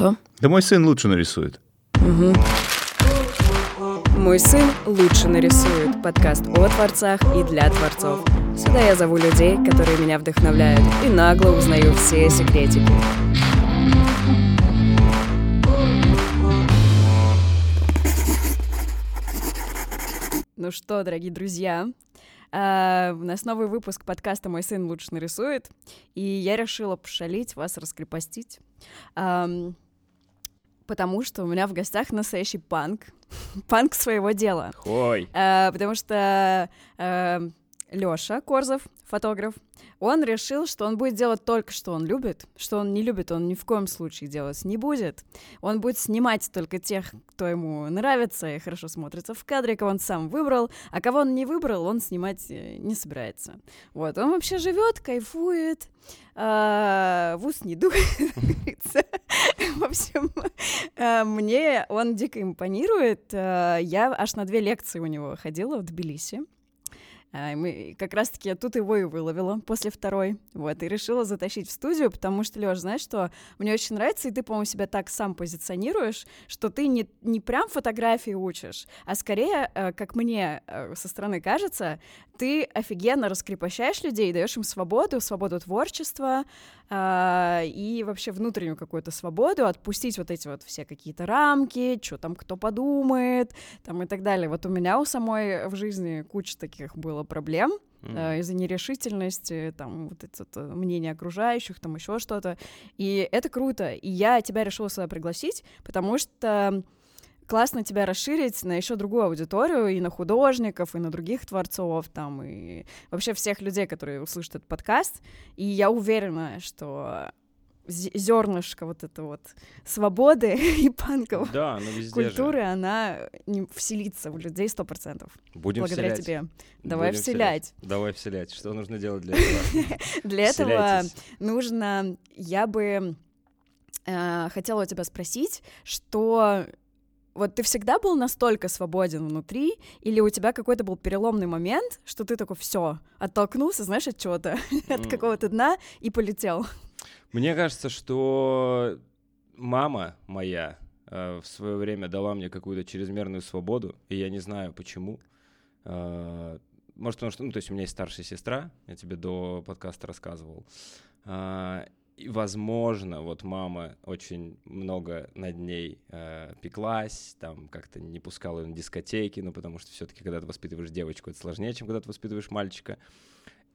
Что? Да мой сын лучше нарисует. Угу. Мой сын лучше нарисует. Подкаст о творцах и для творцов. Сюда я зову людей, которые меня вдохновляют, и нагло узнаю все секретики. Ну что, дорогие друзья, а, у нас новый выпуск подкаста «Мой сын лучше нарисует», и я решила пошалить, вас раскрепостить, потому что у меня в гостях настоящий панк, панк своего дела. Ой. А, потому что а, Лёша Корзов, фотограф, он решил, что он будет делать только, что он любит, что он не любит, он ни в коем случае делать не будет. Он будет снимать только тех, кто ему нравится и хорошо смотрится в кадре, кого он сам выбрал, а кого он не выбрал, он снимать э, не собирается. Вот, он вообще живет, кайфует, а, в ус не дует, В общем, а, мне он дико импонирует. А, я аж на две лекции у него ходила в Тбилиси. А, мы как раз-таки тут его и выловила после второй, вот, и решила затащить в студию, потому что, Лёш, знаешь что, мне очень нравится, и ты, по-моему, себя так сам позиционируешь, что ты не, не прям фотографии учишь, а скорее, э, как мне э, со стороны кажется, ты офигенно раскрепощаешь людей, даешь им свободу, свободу творчества э, и вообще внутреннюю какую-то свободу, отпустить вот эти вот все какие-то рамки, что там кто подумает, там и так далее. Вот у меня у самой в жизни куча таких было было проблем mm. из-за нерешительности, там, вот это, это мнение окружающих, там еще что-то. И это круто. И я тебя решила сюда пригласить, потому что классно тебя расширить на еще другую аудиторию, и на художников, и на других творцов, там, и вообще всех людей, которые услышат этот подкаст. И я уверена, что зернышко вот это вот свободы и панков да, культуры, же. она не вселится в людей сто процентов. Будем Благодаря вселять. тебе. Давай Будем вселять. вселять. Давай вселять. Что нужно делать для этого? Для этого нужно, я бы э, хотела у тебя спросить, что вот ты всегда был настолько свободен внутри, или у тебя какой-то был переломный момент, что ты такой все оттолкнулся, знаешь, от чего-то, от какого-то дна и полетел? Мне кажется, что мама моя э, в свое время дала мне какую-то чрезмерную свободу, и я не знаю почему. Э, может, потому что, ну, то есть у меня есть старшая сестра, я тебе до подкаста рассказывал. Э, и, возможно, вот мама очень много над ней э, пеклась, там как-то не пускала ее на дискотеки, ну, потому что все-таки, когда ты воспитываешь девочку, это сложнее, чем когда ты воспитываешь мальчика.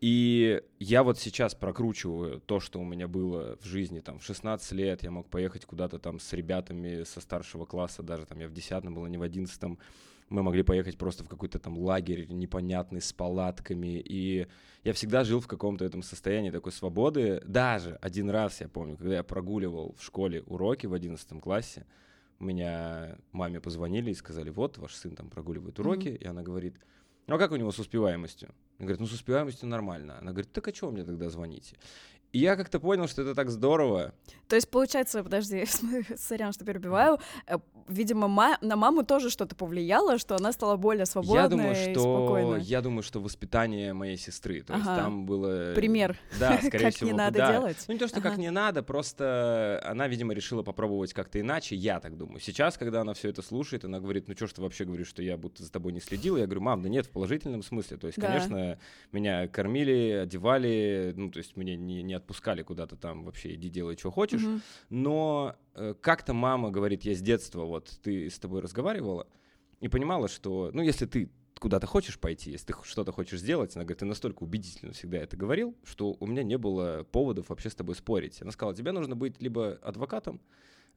И я вот сейчас прокручиваю то, что у меня было в жизни, там, в 16 лет я мог поехать куда-то там с ребятами со старшего класса, даже там я в 10 был, а не в 11 мы могли поехать просто в какой-то там лагерь непонятный с палатками, и я всегда жил в каком-то этом состоянии такой свободы. Даже один раз, я помню, когда я прогуливал в школе уроки в 11 классе, меня маме позвонили и сказали, вот, ваш сын там прогуливает уроки, mm-hmm. и она говорит, ну а как у него с успеваемостью? Говорит, ну с успеваемостью нормально. Она говорит, так а чего мне тогда звоните? И я как-то понял, что это так здорово. То есть, получается, подожди, сорян, что перебиваю, э, видимо, ма- на маму тоже что-то повлияло, что она стала более свободной я думаю, что, и спокойной. Я думаю, что воспитание моей сестры, то ага. есть там было... Пример. Да, скорее как всего. не надо да. делать. Ну не то, что ага. как не надо, просто она, видимо, решила попробовать как-то иначе, я так думаю. Сейчас, когда она все это слушает, она говорит, ну что ж ты вообще говоришь, что я будто за тобой не следила? Я говорю, мам, да нет, в положительном смысле. То есть, да. конечно, меня кормили, одевали, ну то есть мне не, не отпускали куда-то там вообще иди делай, что хочешь. Угу. Но э, как-то мама говорит, я с детства, вот ты с тобой разговаривала и понимала, что, ну, если ты куда-то хочешь пойти, если ты что-то хочешь сделать, она говорит, ты настолько убедительно всегда это говорил, что у меня не было поводов вообще с тобой спорить. Она сказала, тебе нужно быть либо адвокатом,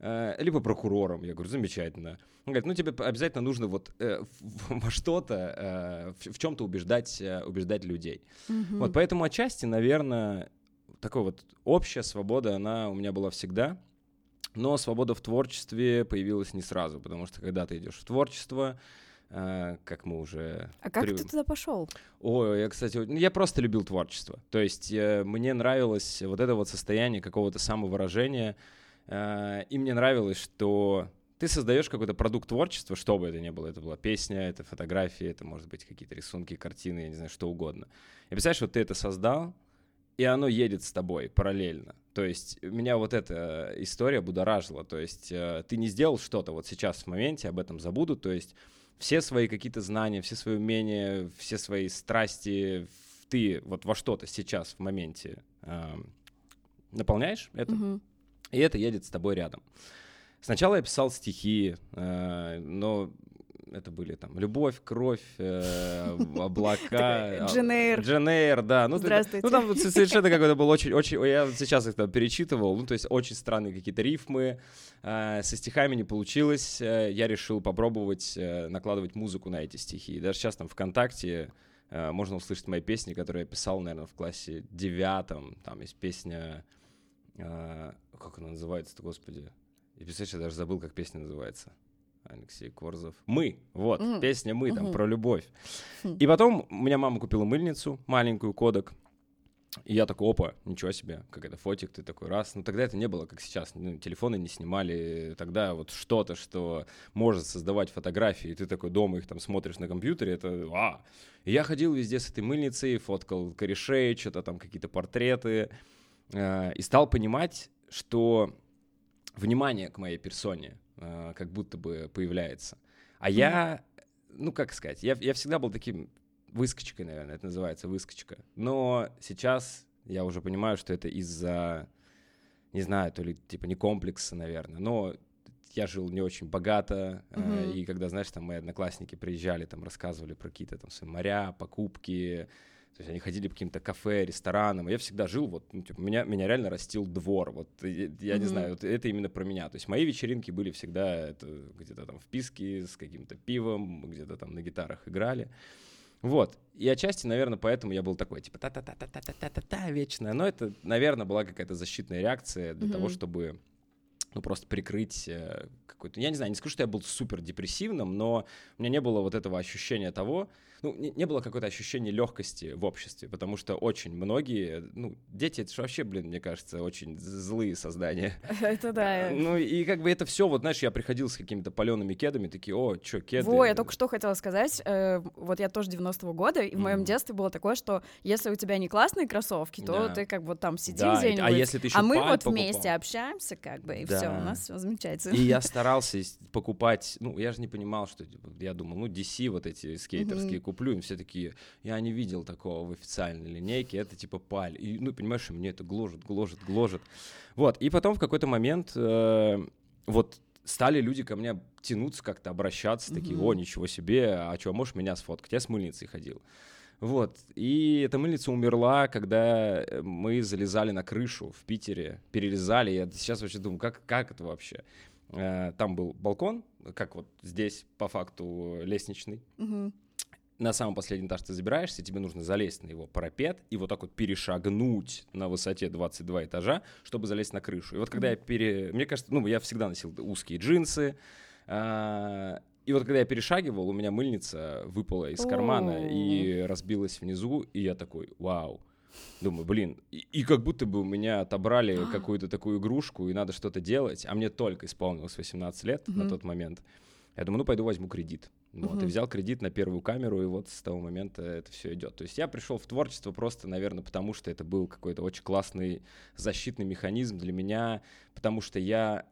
э, либо прокурором. Я говорю, замечательно. Она говорит, ну тебе обязательно нужно вот э, во что-то, э, в, в чем-то убеждать, э, убеждать людей. Mm-hmm. Вот поэтому отчасти, наверное, такой вот общая свобода, она у меня была всегда. Но свобода в творчестве появилась не сразу, потому что когда ты идешь в творчество, э, как мы уже... А как при... ты туда пошел? Ой, я, кстати, я просто любил творчество. То есть э, мне нравилось вот это вот состояние какого-то самовыражения, э, и мне нравилось, что ты создаешь какой-то продукт творчества, что бы это ни было. Это была песня, это фотографии, это, может быть, какие-то рисунки, картины, я не знаю, что угодно. И представляешь, вот ты это создал, и оно едет с тобой параллельно. То есть меня вот эта история будоражила. То есть э, ты не сделал что-то вот сейчас в моменте, об этом забудут. То есть все свои какие-то знания, все свои умения, все свои страсти ты вот во что-то сейчас в моменте э, наполняешь это, Мгм. и это едет с тобой рядом. Сначала я писал стихи, э, но это были там «Любовь», «Кровь», э, «Облака». Джейн Эйр. Джейн Эйр, да. Ну, Здравствуйте. Ну, там совершенно какой-то был очень, очень... Я сейчас их там перечитывал, ну, то есть очень странные какие-то рифмы. э, Со стихами не получилось. э, Я решил попробовать э, накладывать музыку на эти стихи. И даже сейчас там ВКонтакте э, можно услышать мои песни, которые я писал, наверное, в классе девятом. Там есть песня... э, Как она называется-то, господи? И представляешь, я даже забыл, как песня называется. Алексей Корзов. «Мы». Вот, Мгм. песня «Мы», там, Мгм. про любовь. Хм. И потом у меня мама купила мыльницу, маленькую, кодек. И я такой, опа, ничего себе, как это фотик, ты такой раз. Ну тогда это не было, как сейчас. Ну, телефоны не снимали. Тогда вот что-то, что может создавать фотографии, и ты такой дома их там смотришь на компьютере, это а! И я ходил везде с этой мыльницей, фоткал корешей, что-то там какие-то портреты. э, И стал понимать, что внимание к моей персоне э, как будто бы появляется. А я, ну как сказать, я, я всегда был таким выскочкой, наверное, это называется выскочка. Но сейчас я уже понимаю, что это из-за, не знаю, то ли типа не комплекса, наверное, но я жил не очень богато, э, Мгм. и когда, знаешь, там мои одноклассники приезжали, там рассказывали про какие-то там свои моря, покупки, то есть они ходили по каким-то кафе, ресторанам. и Я всегда жил, вот, ну, типа, меня, меня реально растил двор. Вот, и- я не Мгм. знаю, вот это именно про меня. То есть мои вечеринки были всегда это где-то там в писке с каким-то пивом, где-то там на гитарах играли. Вот. И отчасти, наверное, поэтому я был такой, типа, та-та-та-та-та-та-та-та, вечная. Но это, наверное, была какая-то защитная реакция для того, Мгм. чтобы ну, просто прикрыть э, какой-то... Я не знаю, не скажу, что я был супер депрессивным, но у меня не было вот этого ощущения того... Ну, не, не было какое-то ощущения легкости в обществе, потому что очень многие... Ну, дети, это же вообще, блин, мне кажется, очень злые создания. Это да. Ну, и как бы это все, вот, знаешь, я приходил с какими-то палеными кедами, такие, о, чё, кеды? Во, я только что хотела сказать, э, вот я тоже 90-го года, и в моем детстве было такое, что если у тебя не классные кроссовки, то Да. ты как бы там сиди Да, и- где-нибудь, а если ты еще а мы вот покупал? вместе общаемся, как бы, и все, Да. у нас все замечательно. И я старался покупать, ну, я же не понимал, что, типа, я думал, ну, DC вот эти скейтерские. Куплю, и все такие, я не видел такого в официальной линейке, это типа паль. И, ну, понимаешь, мне это гложет, гложет, гложет. Вот, и потом в какой-то момент э, вот стали люди ко мне тянуться, как-то обращаться, такие, о, ничего себе, а что, можешь меня сфоткать? Я с мыльницей ходил. Вот, и эта мыльница умерла, когда э, мы залезали на крышу в Питере, перелезали. Я сейчас вообще думаю, как, как это вообще? Э, Там был балкон, как вот здесь, по факту, лестничный. Мгм. На самый последний этаж ты забираешься, тебе нужно залезть на его парапет и вот так вот перешагнуть на высоте 22 этажа, чтобы залезть на крышу. И вот когда я пере... Мне кажется, ну, я всегда носил узкие джинсы, а, и вот когда я перешагивал, у меня мыльница выпала из кармана и разбилась внизу, и я такой, вау. Думаю, блин, и, и как будто бы у меня отобрали какую-то такую игрушку, и надо что-то делать, а мне только исполнилось 18 лет на тот момент. Я думаю, ну пойду возьму кредит. Вот, и Мгм. взял кредит на первую камеру, и вот с того момента это все идет. То есть я пришел в творчество просто, наверное, потому что это был какой-то очень классный защитный механизм для меня, потому что я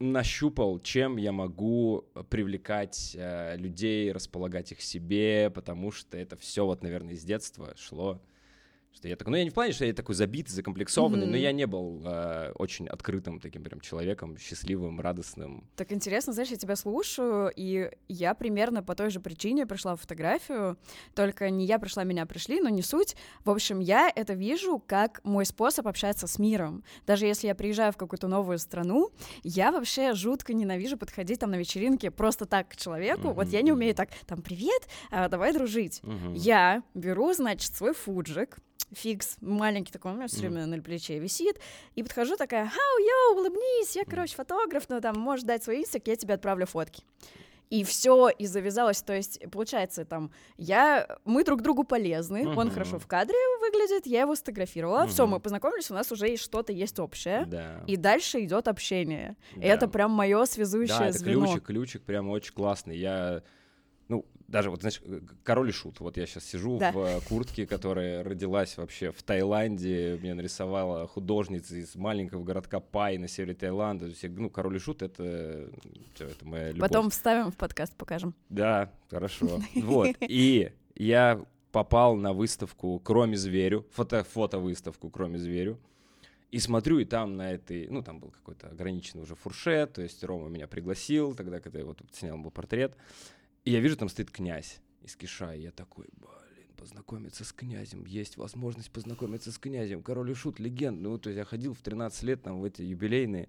нащупал, чем я могу привлекать э, людей, располагать их себе, потому что это все вот, наверное, из детства шло. Что я такой, ну я не в плане, что я такой забитый, закомплексованный, но Мгм. я не был э, очень открытым таким прям человеком, счастливым, радостным. Так интересно, знаешь, я тебя слушаю, и я примерно по той же причине пришла в фотографию, только не я пришла, меня пришли, но не суть. В общем, я это вижу как мой способ общаться с миром. Даже если я приезжаю в какую-то новую страну, я вообще жутко ненавижу подходить там на вечеринке просто так к человеку. Вот я не умею так, там, привет, а, давай дружить. Мгм. Я беру, значит, свой фуджик, фикс, маленький такой, у меня все время на плече висит, и подхожу такая, хау, йоу, улыбнись, я, короче, фотограф, ну, там, можешь дать свой инстак, я тебе отправлю фотки. И все, и завязалось, то есть, получается, там, я, мы друг другу полезны, он Мгм. хорошо в кадре выглядит, я его сфотографировала, все, Мгм. мы познакомились, у нас уже есть что-то, есть общее, Да. и дальше идет общение. И Да. это прям мое связующее Да, это звено. ключик, ключик прям очень классный. Я, даже вот, знаешь, э, король и шут. Вот я сейчас сижу Да. в э, куртке, которая родилась вообще в Таиланде. Меня нарисовала художница из маленького городка Пай на севере Таиланда. То есть, ну, король и шут это, это моя любовь. Потом вставим в подкаст, покажем. Да, хорошо. Вот. И я попал на выставку «Кроме зверю», фото, фотовыставку «Кроме зверю», и смотрю, и там на этой, ну, там был какой-то ограниченный уже фуршет, то есть Рома меня пригласил, тогда, когда я вот снял был портрет, и я вижу, там стоит князь из Киша, и я такой, блин, познакомиться с князем, есть возможность познакомиться с князем, король и шут, легенд, ну, то есть я ходил в 13 лет там в эти юбилейные,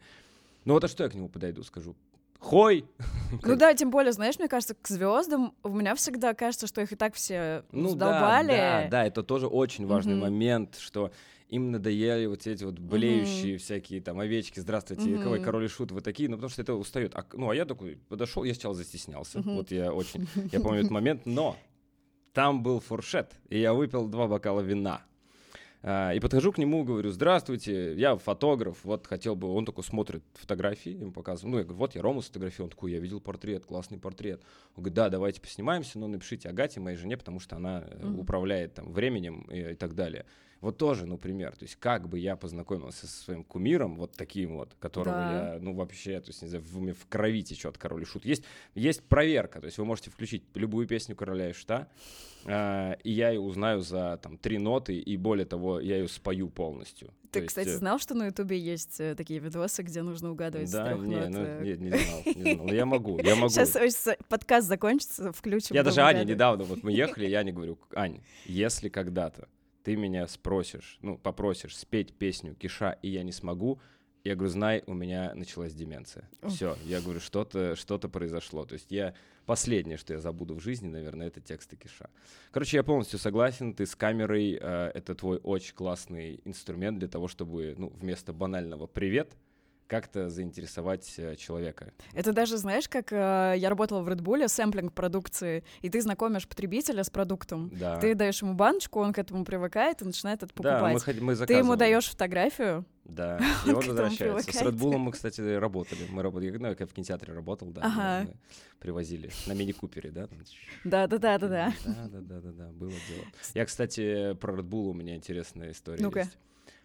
ну, вот а что я к нему подойду, скажу, хой, Ну да, тем более, знаешь, мне кажется, к звездам у меня всегда кажется, что их и так все Ну задолбали. да, да, да, это тоже очень важный Мгм. момент, что им надоели вот эти вот блеющие всякие там овечки, здравствуйте, Мгм. какой король и шут, вы такие, ну потому что это устает. А, ну а я такой подошел, я сначала застеснялся, Мгм. вот я очень, я помню этот момент, но там был фуршет, и я выпил два бокала вина. А, И подхожу к нему, говорю, здравствуйте, я фотограф, вот хотел бы, он такой смотрит фотографии, ему показываю, ну, я говорю, вот я Рому сфотографировал, он такой, я видел портрет, классный портрет. Он говорит, да, давайте поснимаемся, но напишите Агате, моей жене, потому что она Мгм. управляет там временем и, и так далее. Вот тоже, ну, пример, то есть как бы я познакомился со своим кумиром, вот таким вот, которого Да. я, ну, вообще, то есть, не знаю, в, у меня в крови течет король и шут. Есть, есть проверка, то есть вы можете включить любую песню короля и шута, а, и я ее узнаю за там три ноты, и более того, я ее спою полностью. То Ты, есть, кстати, э, знал, что на Ютубе есть э, такие видосы, где нужно угадывать с Да, трех не, нот? ну, э, нет, не знал, не знал. Я могу, я могу. Сейчас подкаст закончится, включим. Я даже Ане недавно, вот мы ехали, я не говорю, Ань, если когда-то ты меня спросишь, ну, попросишь спеть песню Киша, и я не смогу, я говорю, знай, у меня началась деменция. Все, я говорю, что-то что произошло. То есть я последнее, что я забуду в жизни, наверное, это тексты Киша. Короче, я полностью согласен, ты с камерой, э, это твой очень классный инструмент для того, чтобы, ну, вместо банального «привет», как-то заинтересовать э, человека. Это даже, знаешь, как э, я работала в Red Bull, сэмплинг продукции, и ты знакомишь потребителя с продуктом. Да. Ты даешь ему баночку, он к этому привыкает и начинает это да, покупать. мы, хот- мы Ты ему даешь фотографию. Да, и он этому возвращается. С. Red Bull мы, кстати, работали. Мы работали, ну, я в кинотеатре работал, да. Ага. Мы привозили на мини-купере, да? там. Да-да-да-да-да. Да, да, да, да, да, было дело. Я, кстати, про Red Bull у меня интересная история Ну-ка. есть.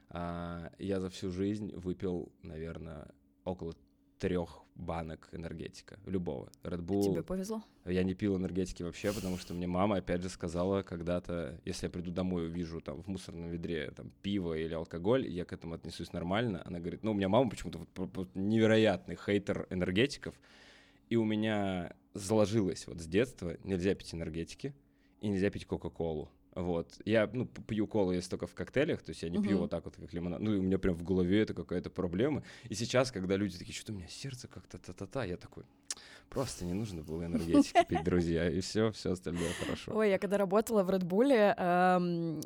А, я за всю жизнь выпил, наверное, около трех банок энергетика, любого. Red Bull. Тебе повезло. Я не пил энергетики вообще, потому что мне мама, опять же, сказала когда-то, если я приду домой и увижу там в мусорном ведре там пиво или алкоголь, я к этому отнесусь нормально. Она говорит, ну, у меня мама почему-то вот про- невероятный хейтер энергетиков, и у меня заложилось вот с детства, нельзя пить энергетики и нельзя пить Кока-Колу. Вот. Я, ну, пью колу, если только в коктейлях, то есть я не пью Мгм. вот так вот, как лимонад. Ну, и у меня прям в голове это какая-то проблема. И сейчас, когда люди такие, что-то у меня сердце как-то та-та-та, я такой, просто не нужно было энергетики пить, друзья, и все, все остальное хорошо. Ой, я когда работала в эм,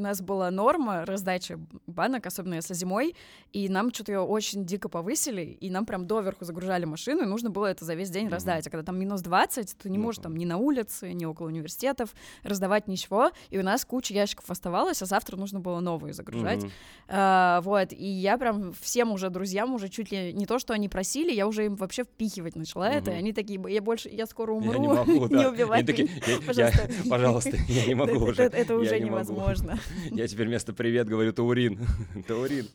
у нас была норма раздачи банок, особенно если зимой, и нам что-то ее очень дико повысили, и нам прям доверху загружали машину, и нужно было это за весь день раздать. А когда там минус 20, ты не Ну, можешь там ни на улице, ни около университетов раздавать ничего, и у нас куча ящиков оставалось, а завтра нужно было новые загружать. Мгм. А, вот, и я прям всем уже друзьям уже чуть ли не то, что они просили, я уже им вообще впихивать начала это, и они такие, я больше, я скоро Я умру, не могу, да. не убивай меня, я- я- пожалуйста. Пожалуйста, я не могу уже. Это, это я уже невозможно. Я теперь вместо привет говорю таурин. Таурин.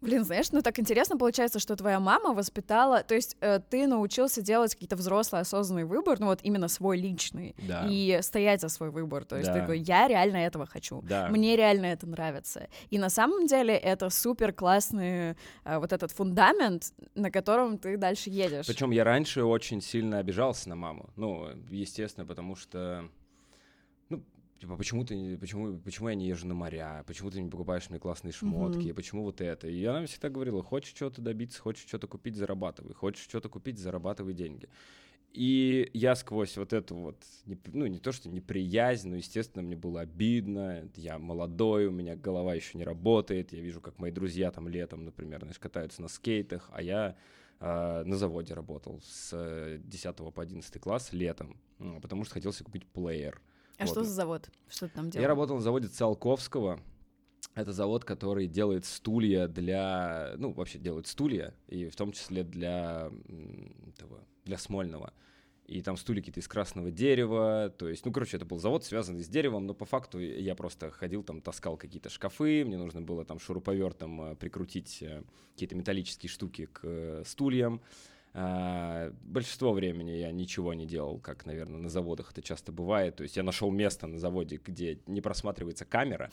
Блин, знаешь, ну так интересно получается, что твоя мама воспитала, то есть э, ты научился делать какие-то взрослые осознанный выбор, ну вот именно свой личный, Да. и стоять за свой выбор. То есть Да. ты такой, я реально этого хочу. Да. Мне реально это нравится. И на самом деле это супер классный э, вот этот фундамент, на котором ты дальше едешь. Причем я раньше очень сильно обижался на маму. Ну, естественно, потому что, типа, почему ты, почему, почему я не езжу на моря, почему ты не покупаешь мне классные шмотки, Мгм. почему вот это. И она всегда говорила, хочешь что-то добиться, хочешь что-то купить, зарабатывай, хочешь что-то купить, зарабатывай деньги. И я сквозь вот эту вот, ну, не то что неприязнь, но, естественно, мне было обидно. Я молодой, у меня голова еще не работает. Я вижу, как мои друзья там летом, например, знаешь, катаются на скейтах, а я а, на заводе работал с э, 10 по 11 класс летом, потому что хотел себе купить плеер. А вот. что за завод? Что ты там делал? Я работал на заводе Циолковского. Это завод, который делает стулья для... Ну, вообще делает стулья, и в том числе для этого, для Смольного. и там стулья какие-то из красного дерева, то есть, ну, короче, это был завод, связанный с деревом, но по факту я просто ходил там, таскал какие-то шкафы, мне нужно было там шуруповертом э, прикрутить э, какие-то металлические штуки к э, стульям, большинство времени я ничего не делал, как, наверное, на заводах это часто бывает. То есть я нашел место на заводе, где не просматривается камера.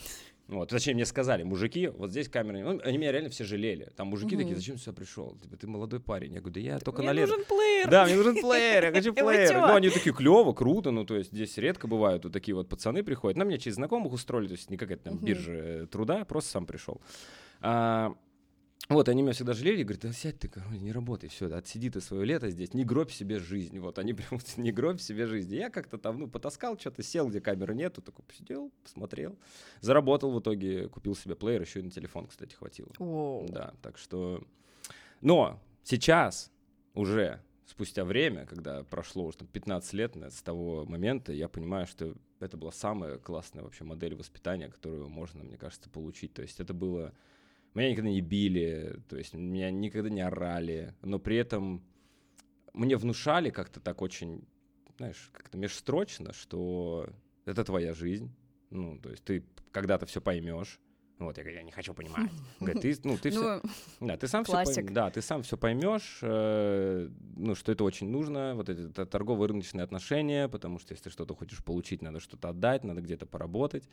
Вот, точнее, мне сказали, мужики, вот здесь камера, ну, они меня реально все жалели. Там мужики угу. такие, зачем ты сюда пришел? Типа, ты молодой парень. Я говорю, да я только мне на лето. Мне нужен плеер. Да, мне нужен плеер, я хочу плеер. Ну, они такие, клево, круто, ну, то есть здесь редко бывают вот такие вот пацаны приходят. На меня через знакомых устроили, то есть не какая-то там биржа э, труда, просто сам пришел. Вот, они меня всегда жалели, говорят, да сядь ты, короче, не работай, все, отсиди ты свое лето здесь, не гробь себе жизнь. Вот, они прям, не гробь себе жизнь. Я как-то там, ну, потаскал что-то, сел, где камеры нету, такой посидел, посмотрел, заработал в итоге, купил себе плеер, еще и на телефон, кстати, хватило. Воу. Да, так что... Но сейчас уже спустя время, когда прошло уже там, 15 лет с того момента, я понимаю, что это была самая классная вообще модель воспитания, которую можно, мне кажется, получить. То есть это было меня никогда не били, то есть меня никогда не орали, но при этом мне внушали как-то так очень, знаешь, как-то межстрочно, что это твоя жизнь, ну, то есть ты когда-то все поймешь. Вот, я говорю, я не хочу понимать. Говорит, ты, ну, ты все, ну, да, ты сам все, да, ты сам все поймешь, э, ну, что это очень нужно, вот эти это торговые рыночные отношения, потому что если ты что-то хочешь получить, надо что-то отдать, надо где-то поработать.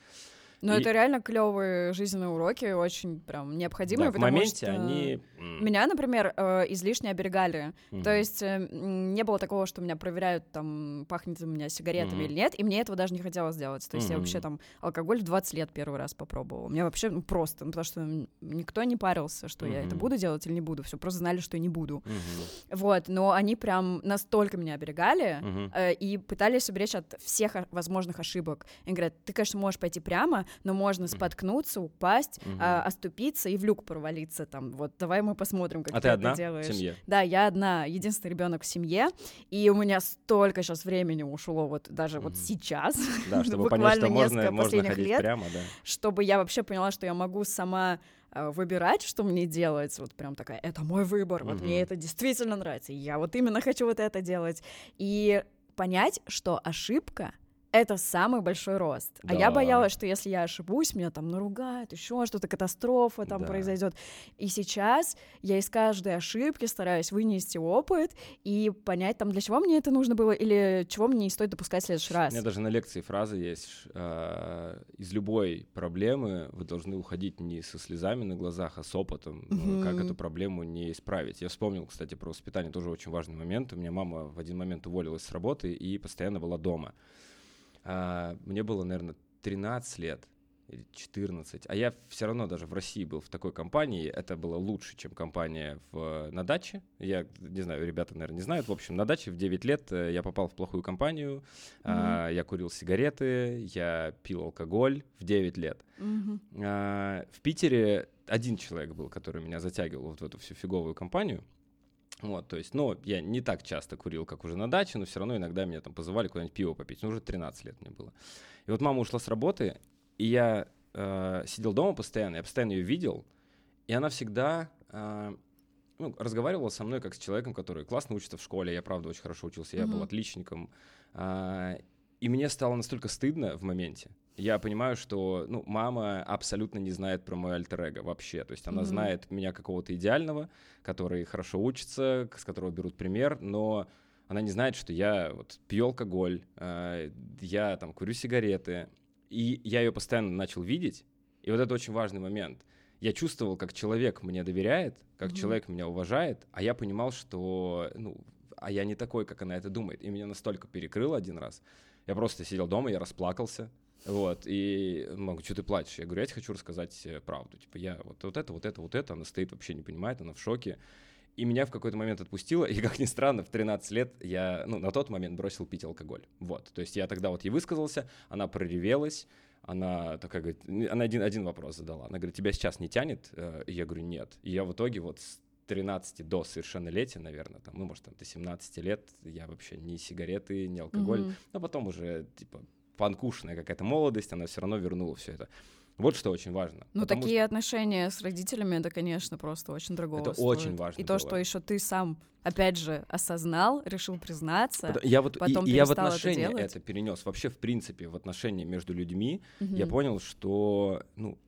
Ну, это реально клевые жизненные уроки, очень прям необходимые, да, в моменте что они... меня, например, э, излишне оберегали. Mm-hmm. То есть э, не было такого, что меня проверяют, там, пахнет у меня сигаретами mm-hmm. или нет, и мне этого даже не хотелось делать. То есть mm-hmm. я вообще там алкоголь в 20 лет первый раз попробовала. Мне вообще ну, просто, ну, потому что никто не парился, что mm-hmm. я это буду делать или не буду. Все просто знали, что я не буду. Mm-hmm. Вот, но они прям настолько меня оберегали mm-hmm. э, и пытались уберечь от всех возможных ошибок. Они говорят, ты, конечно, можешь пойти прямо, но можно споткнуться, упасть, угу. а, оступиться и в люк провалиться там. Вот давай мы посмотрим, как а ты, ты одна это делаешь. В семье? Да, я одна, единственный ребенок в семье, и у меня столько сейчас времени ушло вот даже угу. вот сейчас, да, чтобы понять, что можно, можно ходить лет, прямо, да. чтобы я вообще поняла, что я могу сама а, выбирать, что мне делать, вот прям такая, это мой выбор, вот мне это действительно нравится, я вот именно хочу вот это делать, и понять, что ошибка это самый большой рост. Да. А я боялась, что если я ошибусь, меня там наругают, еще что-то, катастрофа там да. произойдет. И сейчас я из каждой ошибки стараюсь вынести опыт и понять, там, для чего мне это нужно было или чего мне не стоит допускать в следующий раз. У меня даже на лекции фраза есть, э, из любой проблемы вы должны уходить не со слезами на глазах, а с опытом, mm-hmm. как эту проблему не исправить. Я вспомнил, кстати, про воспитание, тоже очень важный момент. У меня мама в один момент уволилась с работы и постоянно была дома. А, мне было, наверное, 13 лет или 14, а я все равно даже в России был в такой компании, это было лучше, чем компания в, на даче, я не знаю, ребята, наверное, не знают, в общем, на даче в 9 лет э, я попал в плохую компанию, mm-hmm. а, я курил сигареты, я пил алкоголь в 9 лет. Mm-hmm. А, в Питере один человек был, который меня затягивал вот в эту всю фиговую компанию, вот, то есть, ну, я не так часто курил, как уже на даче, но все равно иногда меня там позывали куда-нибудь пиво попить. Ну, уже 13 лет мне было. И вот мама ушла с работы, и я э, сидел дома постоянно, я постоянно ее видел, и она всегда э, ну, разговаривала со мной как с человеком, который классно учится в школе. Я, правда, очень хорошо учился, я mm-hmm. был отличником. Э, и мне стало настолько стыдно в моменте я понимаю, что ну, мама абсолютно не знает про мой альтер вообще. То есть она mm-hmm. знает меня какого-то идеального, который хорошо учится, с которого берут пример, но она не знает, что я вот пью алкоголь, э, я там курю сигареты, и я ее постоянно начал видеть. И вот это очень важный момент. Я чувствовал, как человек мне доверяет, как mm-hmm. человек меня уважает, а я понимал, что ну, а я не такой, как она это думает. И меня настолько перекрыло один раз. Я просто сидел дома, я расплакался. Вот, и могу, что ты плачешь? Я говорю, я тебе хочу рассказать э, правду. Типа, я вот, вот это, вот это, вот это, она стоит, вообще не понимает, она в шоке. И меня в какой-то момент отпустило, и, как ни странно, в 13 лет я, ну, на тот момент бросил пить алкоголь. Вот, то есть я тогда вот ей высказался, она проревелась, она такая говорит, она один, один вопрос задала. Она говорит, тебя сейчас не тянет? Э, и я говорю, нет. И я в итоге вот с 13 до совершеннолетия, наверное, там, ну, может, там, до 17 лет я вообще ни сигареты, ни алкоголь, mm-hmm. но потом уже, типа, панкушная какая-то молодость, она все равно вернула все это. Вот что очень важно. Ну, такие что... отношения с родителями, это, конечно, просто очень дорого Это стоит. очень важно. И то, что еще ты сам, опять же, осознал, решил признаться, я вот, потом и, и я в отношения это, это перенес. Вообще, в принципе, в отношении между людьми Мгм. я понял, что, ну,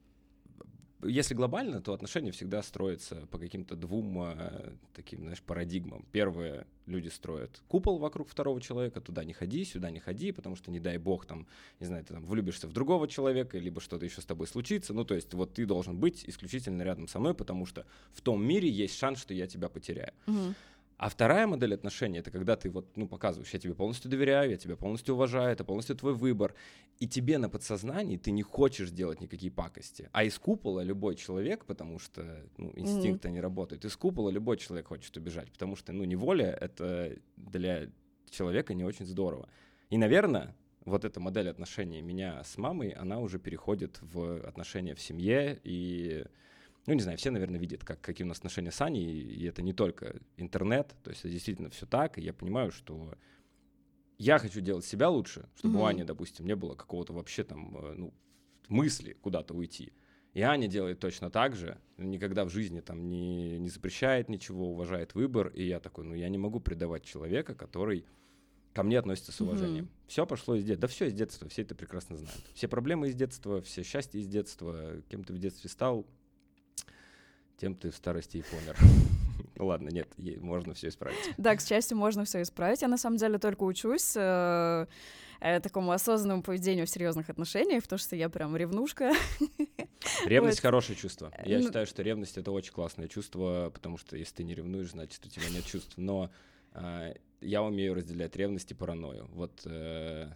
если глобально, то отношения всегда строятся по каким-то двум э, таким, знаешь, парадигмам. Первое, люди строят купол вокруг второго человека, туда не ходи, сюда не ходи, потому что, не дай бог, там, не знаю, ты там влюбишься в другого человека, либо что-то еще с тобой случится. Ну, то есть вот ты должен быть исключительно рядом со мной, потому что в том мире есть шанс, что я тебя потеряю. Мгм. А вторая модель отношений это когда ты вот, ну, показываешь, я тебе полностью доверяю, я тебя полностью уважаю, это полностью твой выбор. И тебе на подсознании ты не хочешь делать никакие пакости. А из купола любой человек, потому что ну, инстинкты не работают, из купола любой человек хочет убежать, потому что, ну, неволя — это для человека не очень здорово. И, наверное, вот эта модель отношений меня с мамой, она уже переходит в отношения в семье и ну, не знаю, все, наверное, видят, как, какие у нас отношения с Аней, и это не только интернет, то есть это действительно все так, и я понимаю, что я хочу делать себя лучше, чтобы Мгм. у Ани, допустим, не было какого-то вообще там, э, ну, мысли куда-то уйти. И Аня делает точно так же, никогда в жизни там не, не запрещает ничего, уважает выбор, и я такой, ну, я не могу предавать человека, который ко мне относится с уважением. Все пошло из детства. Да все из детства, все это прекрасно знают. Все проблемы из детства, все счастья из детства, кем ты в детстве стал, тем ты в старости и помер. Ладно, нет, можно все исправить. Да, к счастью, можно все исправить. Я на самом деле только учусь э, э, такому осознанному поведению в серьезных отношениях, потому что я прям ревнушка. Ревность Вот. хорошее чувство. Я Ну- считаю, что ревность это очень классное чувство, потому что если ты не ревнуешь, значит у тебя нет чувств. Но а, я умею разделять ревность и паранойю. Вот э,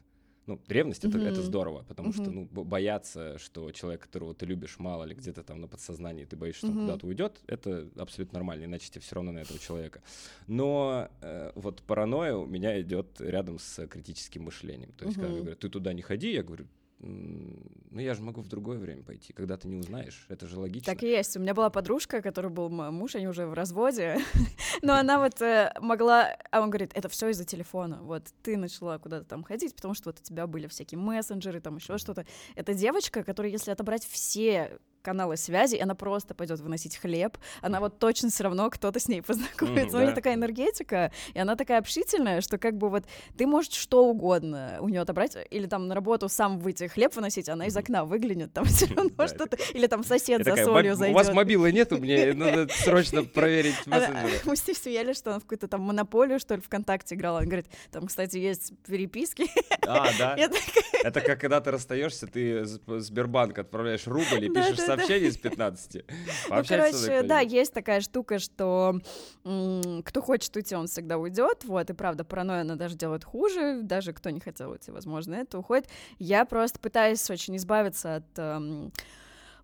ну, ревность это, это Мгм. здорово, потому что Мгм. ну, бо- бояться, что человек, которого ты любишь, мало ли где-то там на подсознании ты боишься, что он Мгм. куда-то уйдет, это абсолютно нормально, иначе тебе все равно на этого человека. Но э, вот паранойя у меня идет рядом с критическим мышлением. То есть, когда Мгм. мне говорят, ты туда не ходи, я говорю, «М, ну я же могу в другое время пойти, когда ты не узнаешь, это же логично. Так и есть. У меня была подружка, которой был муж, они уже в разводе. Но она вот э, могла... А он говорит, это все из-за телефона. Вот ты начала куда-то там ходить, потому что вот у тебя были всякие мессенджеры, там еще что-то. Это девочка, которая, если отобрать все каналы связи, она просто пойдет выносить хлеб, она вот точно все равно кто-то с ней познакомится. У да. нее такая энергетика, и она такая общительная, что как бы вот ты можешь что угодно у нее отобрать, или там на работу сам выйти хлеб выносить, она из окна выглянет, там все равно что-то, или там сосед за солью «Моб- зайдет. У вас мобилы нету, мне надо срочно проверить. Мы с ней смеялись, что она в какую-то там монополию, что ли, ВКонтакте играла. Она говорит, там, кстати, есть переписки. А, да. Это как когда ты расстаешься, ты Сбербанк отправляешь рубль и пишешь сообщение из 15. Ну, короче, да, есть такая штука, что кто хочет уйти, он всегда уйдет. Вот, и правда, паранойя, она даже делает хуже. Даже кто не хотел уйти, возможно, это уходит. Я просто пытаюсь очень избавиться от эм,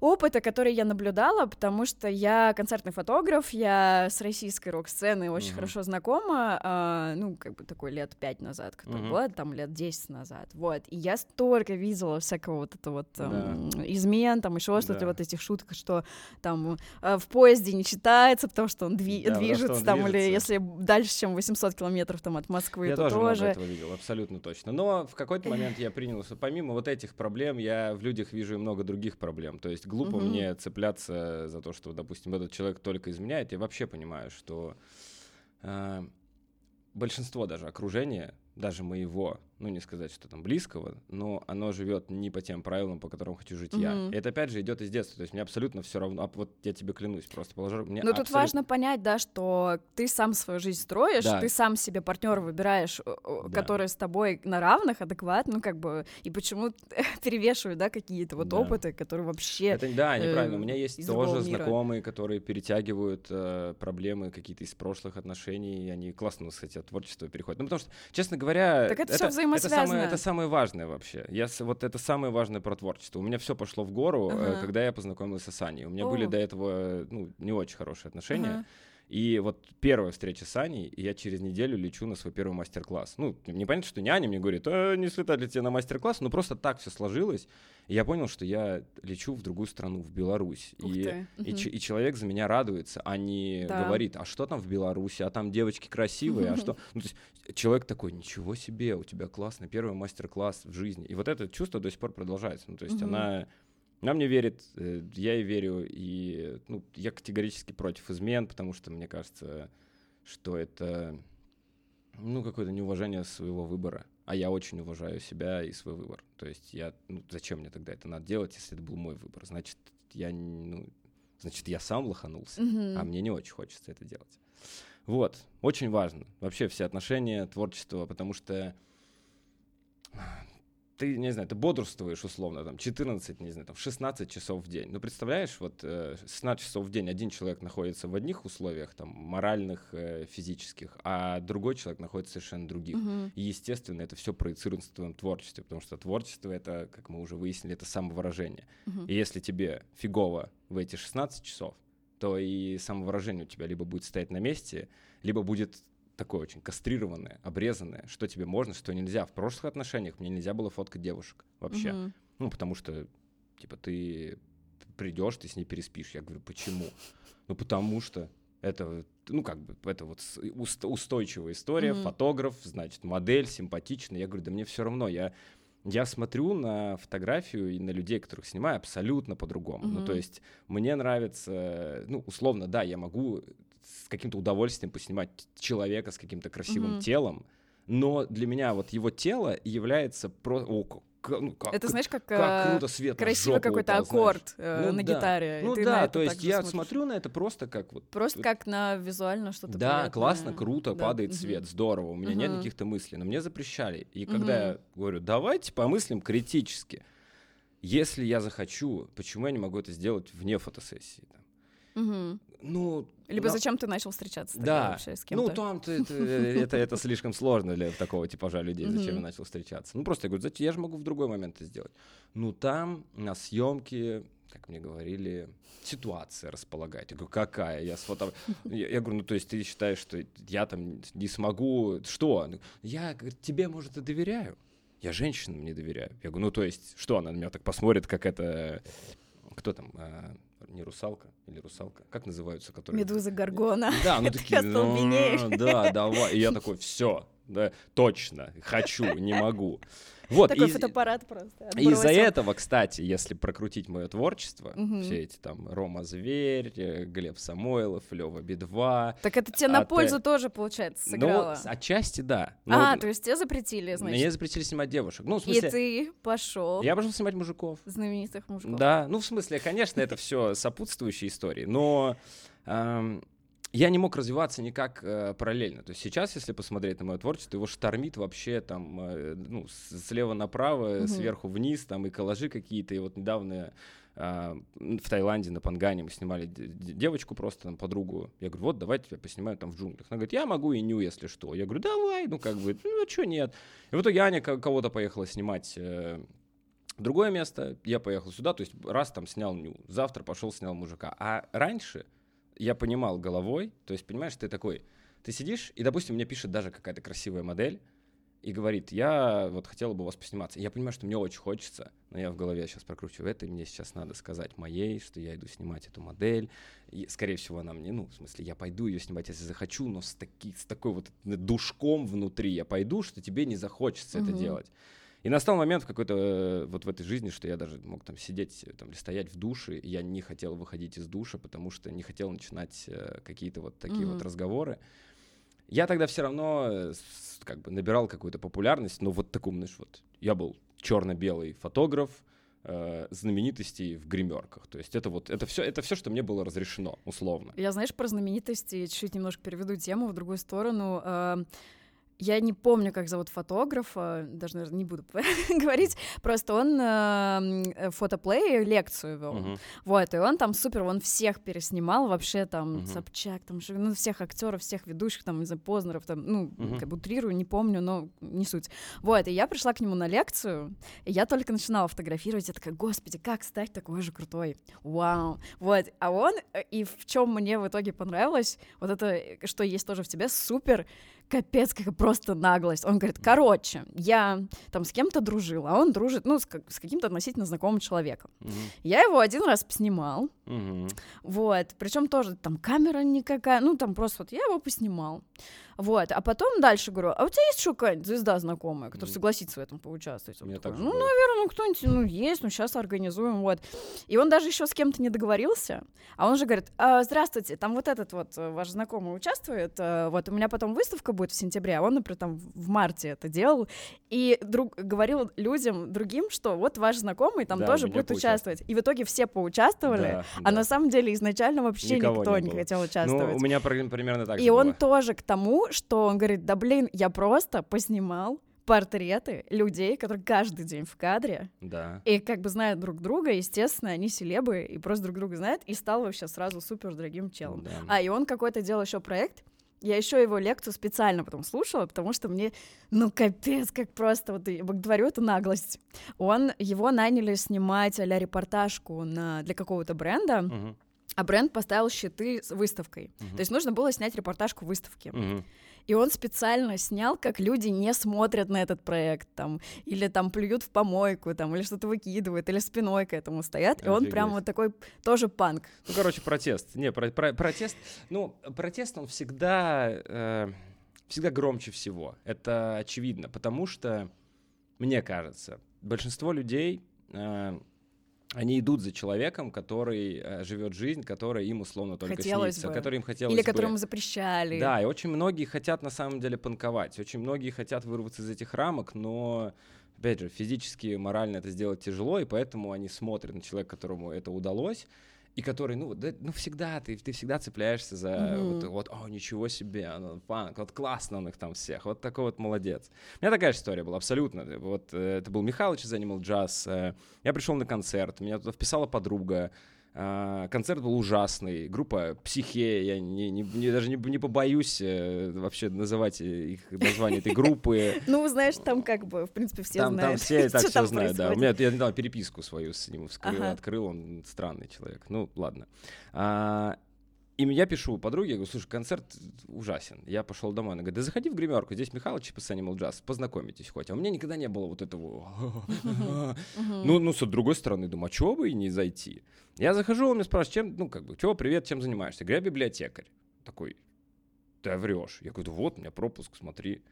опыта, который я наблюдала, потому что я концертный фотограф, я с российской рок-сцены очень Мгм. хорошо знакома, а, ну, как бы такой лет пять назад, Мгм. был, там лет 10 назад, вот, и я столько видела всякого вот этого вот Да. эм, измен, там еще что-то, Да. вот этих шуток, что там э, в поезде не читается, потому что он дви- Да, потому что движется, он там, или движется. если дальше, чем 800 километров там от Москвы, Я то тоже много тоже. этого видел, абсолютно точно. Но в какой-то момент я принял, что помимо вот этих проблем, я в людях вижу и много других проблем. То есть глупо Мгм. мне цепляться за то, что, допустим, этот человек только изменяет. Я вообще понимаю, что а, большинство даже окружения, даже моего, ну не сказать, что там близкого, но оно живет не по тем правилам, по которым хочу жить я. Мгм. И это опять же идет из детства. То есть мне абсолютно все равно. А вот я тебе клянусь, просто положу. Мне Но тут абсолютно- важно понять, да, что ты сам свою жизнь строишь, Да. ты сам себе партнера выбираешь, э, э, Да. который с тобой на равных, адекватно, ну, как бы, и почему перевешивают, да, какие-то вот Да. опыты, которые вообще... Это, да, неправильно. У э, меня есть тоже знакомые, которые перетягивают э, проблемы какие-то из прошлых отношений, и они классно, ну, кстати, от творчества переходят. Ну, потому что, честно говоря, Так это всё это, взаимосвязано. самое, это самое важное вообще. Я, вот это самое важное про творчество. У меня все пошло в гору, э, Ага. когда я познакомился с Аней. У меня были О. до этого э, ну, не очень хорошие отношения. Ага. И вот первая встреча с Аней, и я через неделю лечу на свой первый мастер-класс. Ну, непонятно, что не Аня мне говорит, «Э, не слетать ли тебе на мастер-класс, но просто так все сложилось. И я понял, что я лечу в другую страну, в Беларусь. Ух и, ты. и, Мгм. ч- и человек за меня радуется, а не Да. говорит, а что там в Беларуси, а там девочки красивые, а что... Ну, то есть человек такой, ничего себе, у тебя классный первый мастер-класс в жизни. И вот это чувство до сих пор продолжается. Ну, то есть Мгм. она Она мне верит, э, я ей верю, и ну, я категорически против измен, потому что мне кажется, что это ну, какое-то неуважение своего выбора. А я очень уважаю себя и свой выбор. То есть я, ну, зачем мне тогда это надо делать, если это был мой выбор? Значит, я, ну, значит, я сам лоханулся, mm-hmm. а мне не очень хочется это делать. Вот, очень важно. Вообще все отношения, творчество, потому что ты, не знаю, ты бодрствуешь условно, там, 14, не знаю, там, 16 часов в день. Ну, представляешь, вот 16 э, часов в день один человек находится в одних условиях, там, моральных, э, физических, а другой человек находится в совершенно других. Uh-huh. И, естественно, это все проецируется в твоем творчестве, потому что творчество — это, как мы уже выяснили, это самовыражение. Uh-huh. И если тебе фигово в эти 16 часов, то и самовыражение у тебя либо будет стоять на месте, либо будет такое очень кастрированное, обрезанное, что тебе можно, что нельзя. В прошлых отношениях мне нельзя было фоткать девушек вообще. Угу. Ну, потому что, типа, ты придешь, ты с ней переспишь. Я говорю, почему? Ну, потому что это, ну, как бы, это вот устойчивая история, mm фотограф, значит, модель, симпатичная. Я говорю, да мне все равно, я, я смотрю на фотографию и на людей, которых снимаю, абсолютно по-другому. mm Ну, то есть мне нравится, ну, условно, да, я могу с каким-то удовольствием поснимать человека с каким-то красивым mm-hmm. телом, но для меня вот его тело является про... О, ну, как, это знаешь, как, как э, круто свет красивый какой-то аккорд э, ну, на да. гитаре. Ну да, то есть я смотришь. смотрю на это просто как вот. Просто вот, как на визуально что-то. Да, приятное. классно, круто, да. падает угу. свет, здорово. У меня угу. нет каких-то мыслей, но мне запрещали. И угу. когда я говорю, давайте помыслим критически. Если я захочу, почему я не могу это сделать вне фотосессии? Угу. Ну, либо да. зачем ты начал встречаться да. вообще с кем-то? Ну, там это, это, это слишком сложно для такого типажа людей, зачем я начал встречаться. Ну, просто я говорю, я же могу в другой момент это сделать. Ну, там на съемке, как мне говорили, ситуация располагать. Я говорю, какая? Я, сфото... я, я говорю, ну, то есть ты считаешь, что я там не смогу... Что? Я говорит, тебе, может, и доверяю. Я женщинам не доверяю. Я говорю, ну, то есть, что она на меня так посмотрит, как это... Кто там? А, не русалка или русалка, как называются, которые... Медуза Гаргона. Да, ну такие, ну, да, давай. И я такой, все, да, точно, хочу, не могу. Вот, Такой и, фотоаппарат просто. Из-за этого, кстати, если прокрутить мое творчество, угу. все эти там Рома Зверь, э, Глеб Самойлов, Лева Би-2. Так это тебе на пользу тоже, получается, ну, сыграло? Ну, отчасти да. Но, а, то есть тебе запретили, значит? Мне запретили снимать девушек. Ну, в смысле... И ты пошел. Я пошел снимать мужиков. Знаменитых мужиков. Да, ну, в смысле, конечно, это все сопутствующие истории, но я не мог развиваться никак э, параллельно. То есть сейчас, если посмотреть на мое творчество, его штормит вообще там, э, ну, слева направо, mm-hmm. сверху вниз, там и коллажи какие-то. И вот недавно э, в Таиланде на Пангане мы снимали девочку просто, там, подругу. Я говорю, вот, давайте тебя поснимаю там в джунглях. Она говорит, я могу и ню, если что. Я говорю, давай, ну, как бы, ну, а что нет. И в итоге Аня кого-то поехала снимать э, другое место, я поехал сюда, то есть раз там снял ню, завтра пошел снял мужика. А раньше я понимал головой, то есть, понимаешь, ты такой, ты сидишь, и, допустим, мне пишет даже какая-то красивая модель, и говорит, я вот хотела бы у вас посниматься. Я понимаю, что мне очень хочется, но я в голове сейчас прокручиваю это, и мне сейчас надо сказать моей, что я иду снимать эту модель. И, скорее всего, она мне, ну, в смысле, я пойду ее снимать, если захочу, но с, таки, с такой вот душком внутри я пойду, что тебе не захочется mm-hmm. это делать. И настал момент в какой-то э, вот в этой жизни, что я даже мог там сидеть э, там, или стоять в душе, я не хотел выходить из душа, потому что не хотел начинать э, какие-то вот такие mm-hmm. вот разговоры. Я тогда все равно как бы набирал какую-то популярность, но вот такую, знаешь, вот я был черно-белый фотограф, знаменитостей в гримерках. То есть это вот это все, это все, что мне было разрешено, условно. Я, знаешь, про знаменитости чуть немножко переведу тему в другую сторону. Эм, я не помню, как зовут фотографа, даже, наверное, не буду говорить, просто он э, фотоплей лекцию вел, uh-huh. вот, и он там супер, он всех переснимал, вообще там uh-huh. Собчак, там, ну, всех актеров, всех ведущих, там, из Познеров, там, ну, uh-huh. как бы утрирую, не помню, но не суть. Вот, и я пришла к нему на лекцию, и я только начинала фотографировать, я такая, господи, как стать такой же крутой, вау, вот, а он, э, и в чем мне в итоге понравилось, вот это, что есть тоже в тебе, супер, капец, как просто наглость. Он говорит, короче, я там с кем-то дружил, а он дружит, ну, с, с каким-то относительно знакомым человеком. Угу. Я его один раз поснимал, угу. вот, причем тоже там камера никакая, ну, там просто вот я его поснимал. Вот, а потом дальше говорю, а у тебя есть еще какая-нибудь звезда знакомая, которая согласится в этом поучаствовать? Он такой, ну, было. наверное, ну, кто-нибудь, ну, есть, ну, сейчас организуем, вот. И он даже еще с кем-то не договорился, а он же говорит, а, здравствуйте, там вот этот вот э, ваш знакомый участвует, а, вот, у меня потом выставка будет в сентябре, а он, например, там в марте это делал, и друг, говорил людям другим, что вот ваш знакомый там да, тоже будет участвовать. И в итоге все поучаствовали, да, а да. на самом деле изначально вообще Никого никто не, не хотел участвовать. Ну, у меня примерно так И он было. тоже к тому, что он говорит, да блин, я просто поснимал портреты людей, которые каждый день в кадре. Да. И как бы знают друг друга, естественно, они селебы и просто друг друга знают, и стал вообще сразу супер дорогим челом. Да. А, и он какой-то делал еще проект, я еще его лекцию специально потом слушала, потому что мне, ну, капец, как просто, вот я говорю, это наглость. Он, его наняли снимать а репортажку на, для какого-то бренда, uh-huh. А бренд поставил щиты с выставкой. Uh-huh. То есть нужно было снять репортажку выставки. Uh-huh. И он специально снял, как люди не смотрят на этот проект, там, или там плюют в помойку, там, или что-то выкидывают, или спиной к этому стоят. И он прям вот такой тоже панк. Ну, короче, протест. Не, про про протест, ну, протест, он всегда, э, всегда громче всего. Это очевидно, потому что, мне кажется, большинство людей э, они идут за человеком, который э, живет жизнь, которая им условно только хотелось снится, бы. который им хотелось Или бы. которому запрещали. Да, и очень многие хотят на самом деле панковать, очень многие хотят вырваться из этих рамок, но опять же, физически, морально это сделать тяжело, и поэтому они смотрят на человека, которому это удалось, и который, ну, да, ну всегда, ты, ты всегда цепляешься за mm-hmm. вот, вот, о, ничего себе, ну, фанк, вот классно он их там всех, вот такой вот молодец. У меня такая же история была, абсолютно. Вот э, это был Михалыч из Animal Jazz, э, я пришел на концерт, меня туда вписала подруга, концерт был ужасный. Группа Психе, я не, не, не, даже не, не побоюсь э, вообще называть их название этой группы. Ну, знаешь, там как бы, в принципе, все там, знают. Там все и так все знают, да. У меня, я недавно переписку свою с ним вскрыл, ага. открыл, он странный человек. Ну, ладно. А, и я пишу подруге, я говорю, слушай, концерт ужасен. Я пошел домой. Она говорит, да заходи в гримерку, здесь Михалыч с Animal Jazz, познакомитесь хоть. А у меня никогда не было вот этого. Ну, ну, с другой стороны, думаю, а чего бы и не зайти? Я захожу, он меня спрашивает, чем, ну, как бы, чего, привет, чем занимаешься? Я говорю, я библиотекарь. Такой, ты врешь. Я говорю, вот, у меня пропуск, смотри.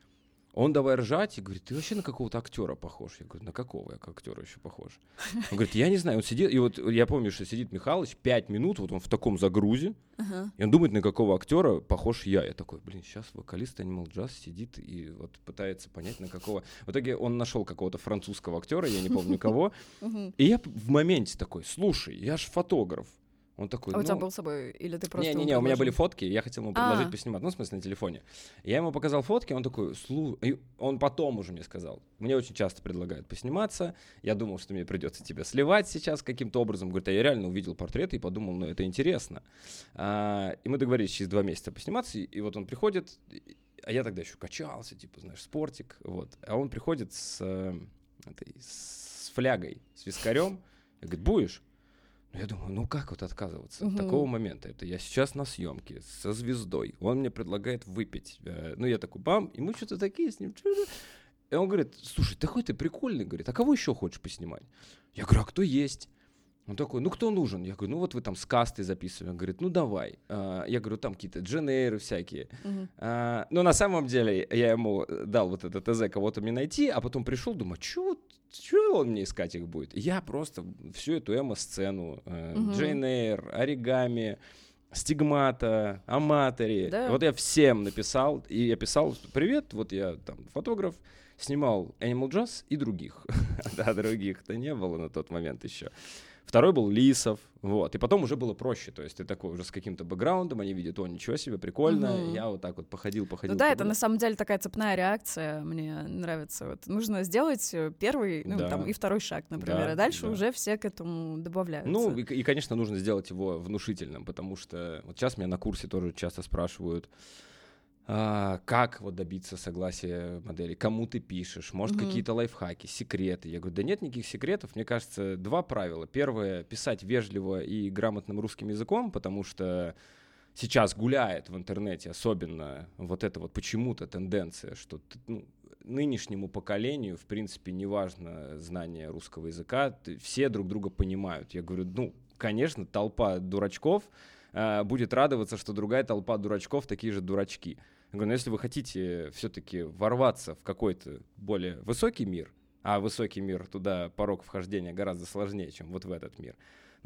Он давай ржать и говорит, ты вообще на какого-то актера похож. Я говорю, на какого я как актера еще похож? Он говорит, я не знаю. Он сидит, и вот я помню, что сидит Михалыч пять минут, вот он в таком загрузе, uh-huh. и он думает, на какого актера похож я. Я такой, блин, сейчас вокалист Animal Jazz сидит и вот пытается понять, на какого. В итоге он нашел какого-то французского актера, я не помню кого. И я в моменте такой, слушай, я же фотограф. Он такой, а ну... у тебя был с собой? Или ты просто Не-не-не, у меня были фотки, я хотел ему предложить а. поснимать, ну, в смысле, на телефоне. Я ему показал фотки, он такой, слу... И он потом уже мне сказал, мне очень часто предлагают посниматься, я думал, что мне придется тебя сливать сейчас каким-то образом. Говорит, а я реально увидел портреты и подумал, ну, это интересно. А, и мы договорились через два месяца посниматься, и вот он приходит, а я тогда еще качался, типа, знаешь, спортик, вот. А он приходит с, э, этой, с флягой, с вискарем, и говорит, будешь? Я думаю, ну как вот отказываться угу. от такого момента? Это я сейчас на съемке со звездой. Он мне предлагает выпить. Э, ну, я такой, бам, и мы что-то такие с ним. И он говорит, слушай, такой ты прикольный, говорит, а кого еще хочешь поснимать? Я говорю, а кто есть? Он такой, ну кто нужен? Я говорю, ну вот вы там с кастой записывали. Он говорит, ну давай. А, я говорю, там какие-то дженейры всякие. Uh-huh. А, но на самом деле я ему дал вот это ТЗ кого-то мне найти, а потом пришел, думаю, что что он мне искать их будет? Я просто всю эту эмо-сцену. Джейн Эйр, Оригами, Стигмата, Аматори, да. вот я всем написал, и я писал, привет, вот я там фотограф, снимал Animal Jazz и других. да, других-то не было на тот момент еще. Второй был Лисов, вот. И потом уже было проще, то есть ты такой уже с каким-то бэкграундом, они видят, о, ничего себе, прикольно. Угу. Я вот так вот походил, походил. Ну да, это на самом деле такая цепная реакция, мне нравится. Вот нужно сделать э, первый, ну да. там и второй шаг, например, да, а дальше да. уже все к этому добавляются. Ну и, и, конечно, нужно сделать его внушительным, потому что вот сейчас меня на курсе тоже часто спрашивают, а, как вот добиться согласия модели, кому ты пишешь, может mm-hmm. какие-то лайфхаки, секреты. Я говорю, да нет никаких секретов. Мне кажется, два правила. Первое — писать вежливо и грамотным русским языком, потому что сейчас гуляет в интернете, особенно вот эта вот почему-то тенденция, что ну, нынешнему поколению, в принципе, не важно знание русского языка, все друг друга понимают. Я говорю, ну, конечно, толпа дурачков э, будет радоваться, что другая толпа дурачков такие же дурачки. Я говорю, ну, если вы хотите все-таки ворваться в какой-то более высокий мир, а высокий мир туда порог вхождения гораздо сложнее, чем вот в этот мир,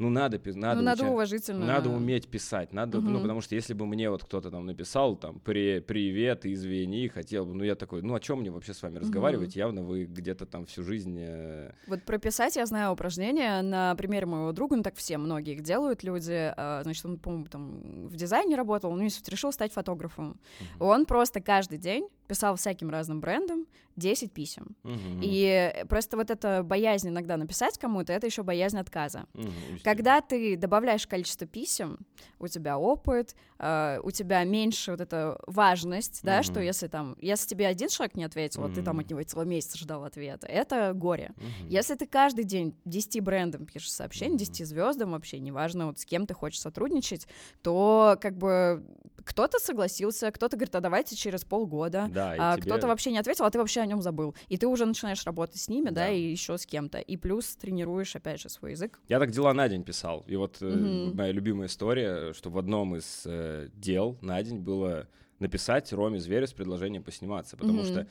ну надо, надо, ну, надо уважительно. Надо уметь писать, надо, угу. ну потому что если бы мне вот кто-то там написал там при, привет, извини, хотел бы, ну я такой, ну о чем мне вообще с вами разговаривать? Угу. Явно вы где-то там всю жизнь. Э... Вот прописать я знаю упражнение на примере моего друга, ну так все многие их делают люди, а, значит он по-моему там в дизайне работал, он решил стать фотографом, угу. он просто каждый день писал всяким разным брендам 10 писем. Угу. И просто вот эта боязнь иногда написать кому-то, это еще боязнь отказа. Угу, Когда ты добавляешь количество писем, у тебя опыт, э, у тебя меньше вот эта важность, да, угу. что если там, если тебе один человек не ответил, угу. а ты там от него целый месяц ждал ответа, это горе. Угу. Если ты каждый день 10 брендам пишешь сообщение, угу. 10 звездам вообще, неважно, вот с кем ты хочешь сотрудничать, то как бы кто-то согласился, кто-то говорит, а давайте через полгода. Да да, а, тебе... кто-то вообще не ответил, а ты вообще о нем забыл. И ты уже начинаешь работать с ними, да, да и еще с кем-то. И плюс тренируешь, опять же, свой язык. Я так дела на день писал. И вот mm-hmm. моя любимая история, что в одном из э, дел на день было написать Роме Зверю с предложением посниматься. Потому mm-hmm. что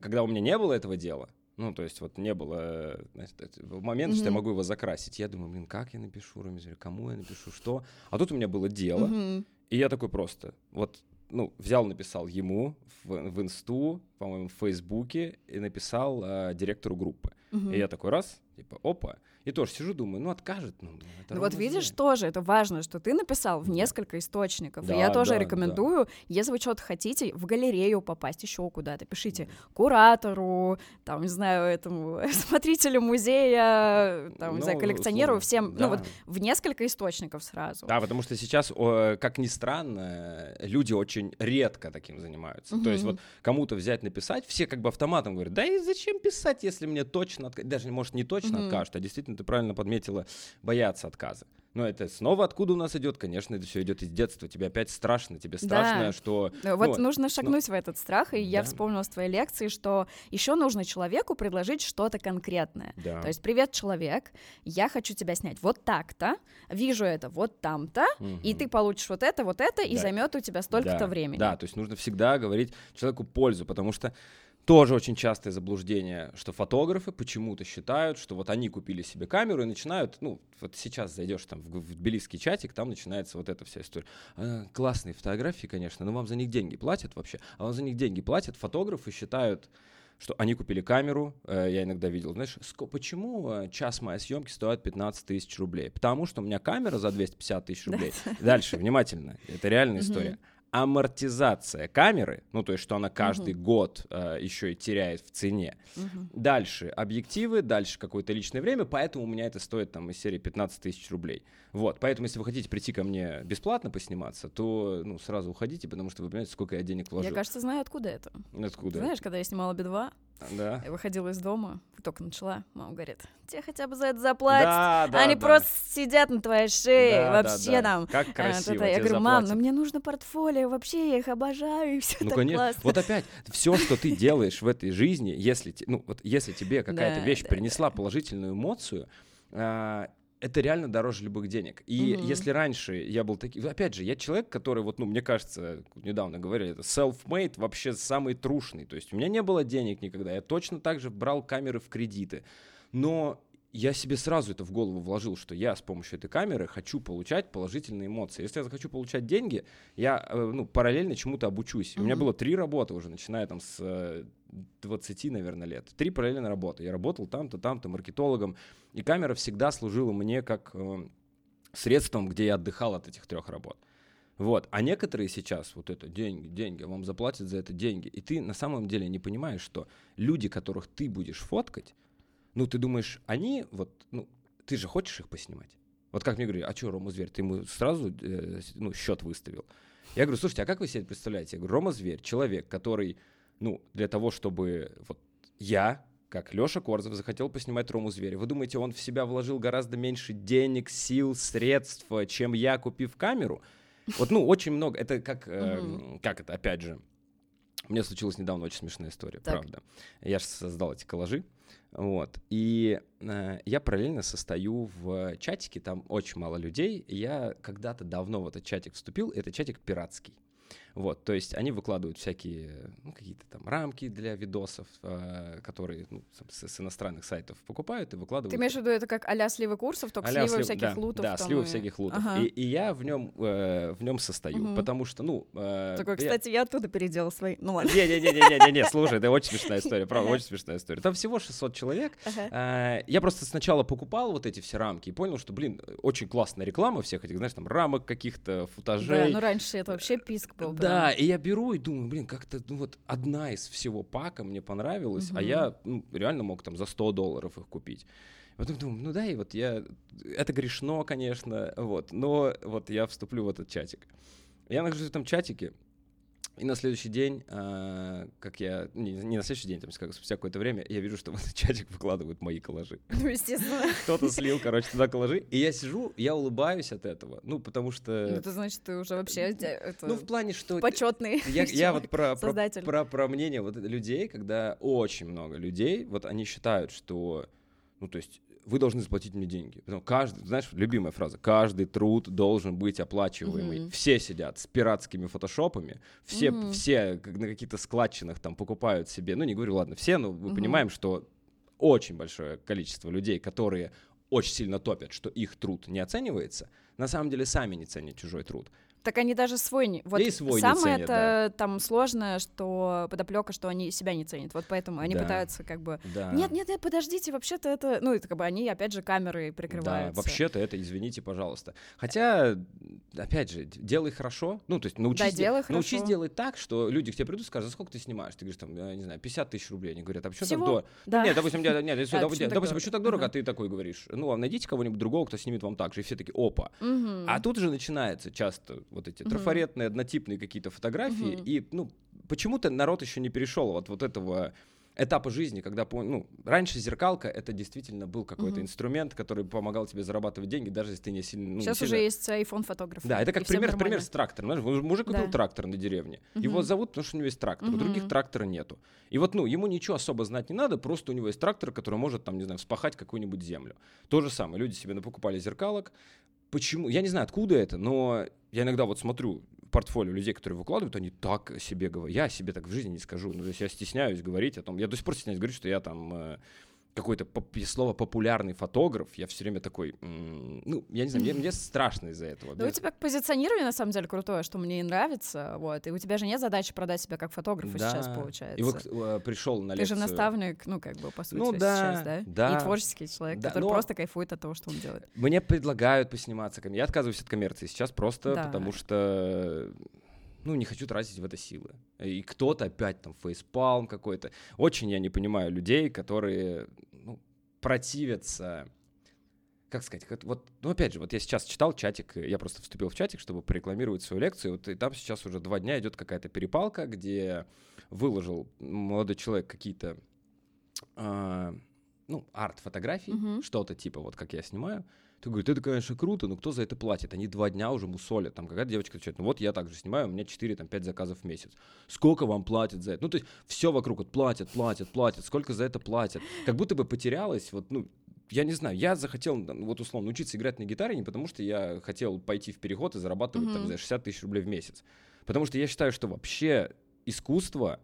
когда у меня не было этого дела, ну, то есть вот не было значит, момента, mm-hmm. что я могу его закрасить. Я думаю, блин, как я напишу Роме Зверю, кому я напишу, что? А тут у меня было дело, mm-hmm. и я такой просто, вот ну, взял, написал ему в, в инсту, по-моему, в Фейсбуке, и написал э, директору группы. Угу. И я такой раз, типа, опа, и тоже сижу, думаю, ну откажет. Ну, ну вот видишь, знает. тоже это важно, что ты написал в несколько источников. Да, и я тоже да, рекомендую, да. если вы что-то хотите, в галерею попасть, еще куда-то. Пишите куратору, там, не знаю, этому смотрителю музея, там, ну, не знаю, ну, коллекционеру, условно, всем, да. ну вот в несколько источников сразу. Да, потому что сейчас, как ни странно, люди очень редко таким занимаются. Угу. То есть вот кому-то взять, написать, все как бы автоматом говорят, да и зачем писать, если мне точно, отк... даже, может, не точно угу. откажут, а действительно ты правильно подметила, боятся отказа. Но это снова откуда у нас идет? Конечно, это все идет из детства. Тебе опять страшно, тебе страшно, да. что. Вот ну, нужно шагнуть но... в этот страх. И да. я вспомнила с твоей лекции, что еще нужно человеку предложить что-то конкретное. Да. То есть, привет, человек, я хочу тебя снять вот так-то, вижу это вот там-то, угу. и ты получишь вот это, вот это, да. и займет у тебя столько-то да. времени. Да, то есть нужно всегда говорить человеку пользу, потому что тоже очень частое заблуждение, что фотографы почему-то считают, что вот они купили себе камеру и начинают, ну, вот сейчас зайдешь там в, в тбилисский чатик, там начинается вот эта вся история. А, классные фотографии, конечно, но вам за них деньги платят вообще. А вам за них деньги платят. Фотографы считают, что они купили камеру, э, я иногда видел, знаешь, почему э, час моей съемки стоит 15 тысяч рублей? Потому что у меня камера за 250 тысяч рублей. Дальше, внимательно, это реальная история амортизация камеры, ну то есть что она каждый угу. год э, еще и теряет в цене. Угу. Дальше объективы, дальше какое-то личное время, поэтому у меня это стоит там из серии 15 тысяч рублей. Вот, поэтому если вы хотите прийти ко мне бесплатно посниматься, то ну сразу уходите, потому что вы понимаете, сколько я денег вложил. Я, кажется, знаю, откуда это. Откуда? Знаешь, когда я снимала Би-2, да. Я выходила из дома, только начала, мама говорит, тебе хотя бы за это заплатят. Да, да, Они да. просто сидят на твоей шее, да, вообще да, да. там. Как красиво, а, Я говорю, мам, ну мне нужно портфолио, вообще я их обожаю, и все ну, так конечно. классно. Вот опять, все, что ты делаешь в этой жизни, если, ну, вот, если тебе какая-то вещь принесла положительную эмоцию, а, это реально дороже любых денег. И угу. если раньше я был таким... Опять же, я человек, который, вот, ну, мне кажется, недавно говорили, это self-made вообще самый трушный. То есть у меня не было денег никогда. Я точно так же брал камеры в кредиты. Но я себе сразу это в голову вложил, что я с помощью этой камеры хочу получать положительные эмоции. Если я захочу получать деньги, я э, ну, параллельно чему-то обучусь. Mm-hmm. У меня было три работы уже, начиная там с 20, э, наверное, лет. Три параллельно работы. Я работал там-то, там-то, маркетологом. И камера всегда служила мне как э, средством, где я отдыхал от этих трех работ. Вот. А некоторые сейчас, вот это деньги, деньги, вам заплатят за это деньги. И ты на самом деле не понимаешь, что люди, которых ты будешь фоткать, ну, ты думаешь, они вот, ну, ты же хочешь их поснимать? Вот как мне говорили, а что, Рома Зверь, ты ему сразу э, ну, счет выставил? Я говорю, слушайте, а как вы себе представляете? Я говорю, Рома Зверь, человек, который, ну, для того, чтобы вот я, как Леша Корзов, захотел поснимать Рому Зверя. Вы думаете, он в себя вложил гораздо меньше денег, сил, средств, чем я, купив камеру? Вот, ну, очень много. Это как, э, как это, опять же, у меня случилась недавно очень смешная история, так. правда. Я же создал эти коллажи. Вот. И э, я параллельно состою в чатике, там очень мало людей. Я когда-то давно в этот чатик вступил, это чатик пиратский. Вот, то есть они выкладывают всякие, ну, какие-то там рамки для видосов, э, которые ну, с, с иностранных сайтов покупают и выкладывают. Ты имеешь в виду это как а-ля сливы курсов, только а-ля сливы слив... всяких да, лутов? Да, сливы и... всяких лутов. Ага. И, и я в нем, э, в нем состою, угу. потому что, ну... Э, Такой, кстати, я... я оттуда переделал свои, ну ладно. Не-не-не-не-не, слушай, это очень смешная история, правда, очень смешная история. Там всего 600 человек. Э, я просто сначала покупал вот эти все рамки и понял, что, блин, очень классная реклама всех этих, знаешь, там рамок каких-то, футажей. Да, ну раньше это вообще писк был. Да, и я беру и думаю, блин, как-то ну, вот одна из всего пака мне понравилась, угу. а я ну, реально мог там за 100 долларов их купить. Потом думаю, ну да, и вот я... Это грешно, конечно, вот, но вот я вступлю в этот чатик. Я нахожусь в этом чатике, и на следующий день, э, как я, не, не на следующий день, там, как спустя какое-то время, я вижу, что в этот чатик выкладывают мои коллажи. Ну, естественно. Кто-то слил, короче, туда коллажи, и я сижу, я улыбаюсь от этого, ну, потому что... Ну, это значит, ты уже вообще... Это... Ну, в плане, что... Почетный Я, я вот про, про, про, про мнение вот людей, когда очень много людей, вот они считают, что, ну, то есть вы должны заплатить мне деньги. Потому каждый, знаешь, любимая фраза, каждый труд должен быть оплачиваемый. Mm-hmm. Все сидят с пиратскими фотошопами, все, mm-hmm. все как на каких-то складчинах там покупают себе, ну не говорю, ладно, все, но мы mm-hmm. понимаем, что очень большое количество людей, которые очень сильно топят, что их труд не оценивается, на самом деле сами не ценят чужой труд. Так они даже свой не... Вот и свой самое не ценят, это да. там сложное, что подоплека, что они себя не ценят. Вот поэтому они да. пытаются как бы... Да. Нет, нет, нет, подождите, вообще-то это... Ну, это как бы они, опять же, камеры прикрываются. Да, вообще-то это, извините, пожалуйста. Хотя, опять же, делай хорошо. Ну, то есть научись, да, делай де... научись делать так, что люди к тебе придут и скажут, за сколько ты снимаешь? Ты говоришь, там, я не знаю, 50 тысяч рублей. Они говорят, а почему Всего? так дорого? Да. Нет, допустим, нет, нет, нет, допустим, допустим почему так дорого, а ты такой говоришь, ну, а найдите кого-нибудь другого, кто снимет вам так же. И все такие, опа. А тут же начинается часто вот эти трафареты конкретные однотипные какие-то фотографии, угу. и ну почему-то народ еще не перешел от вот этого этапа жизни, когда, ну, раньше зеркалка это действительно был какой-то угу. инструмент, который помогал тебе зарабатывать деньги, даже если ты не сильно... Ну, Сейчас не сильно... уже есть iPhone фотограф. Да, это как пример, пример с трактором. Знаешь, мужик купил да. трактор на деревне. Угу. Его зовут, потому что у него есть трактор. Угу. У других трактора нету. И вот, ну, ему ничего особо знать не надо, просто у него есть трактор, который может, там, не знаю, вспахать какую-нибудь землю. То же самое. Люди себе покупали зеркалок. Почему? Я не знаю, откуда это, но я иногда вот смотрю портфолио людей, которые выкладывают, они так себе говорят. Я себе так в жизни не скажу. Ну, то есть я стесняюсь говорить о том. Я до сих пор стесняюсь говорить, что я там какое-то слово популярный фотограф, я все время такой, ну, я не знаю, мне, мне страшно из-за этого. Да у тебя позиционирование на самом деле крутое, что мне нравится, вот, и у тебя же нет задачи продать себя как фотографа да. сейчас, получается. И вот э, пришел на Ты лекцию. же наставник, ну, как бы, по сути, ну, да, сейчас, да? да? И творческий человек, да, который но... просто кайфует от того, что он делает. Мне предлагают посниматься, я отказываюсь от коммерции сейчас просто да. потому что ну, не хочу тратить в это силы. И кто-то опять там фейспалм какой-то. Очень я не понимаю людей, которые ну, противятся как сказать, как, вот, ну, опять же, вот я сейчас читал чатик, я просто вступил в чатик, чтобы порекламировать свою лекцию, вот, и там сейчас уже два дня идет какая-то перепалка, где выложил молодой человек какие-то, э, ну, арт-фотографии, mm-hmm. что-то типа, вот как я снимаю, ты говоришь, это, конечно, круто, но кто за это платит? Они два дня уже мусолят. Там какая-то девочка отвечает, ну вот я также снимаю, у меня 4, там, 5 заказов в месяц. Сколько вам платят за это? Ну, то есть все вокруг вот платят, платят, платят. Сколько за это платят? Как будто бы потерялось, вот, ну, я не знаю, я захотел, вот условно, учиться играть на гитаре не потому, что я хотел пойти в переход и зарабатывать, mm-hmm. там, за 60 тысяч рублей в месяц. Потому что я считаю, что вообще искусство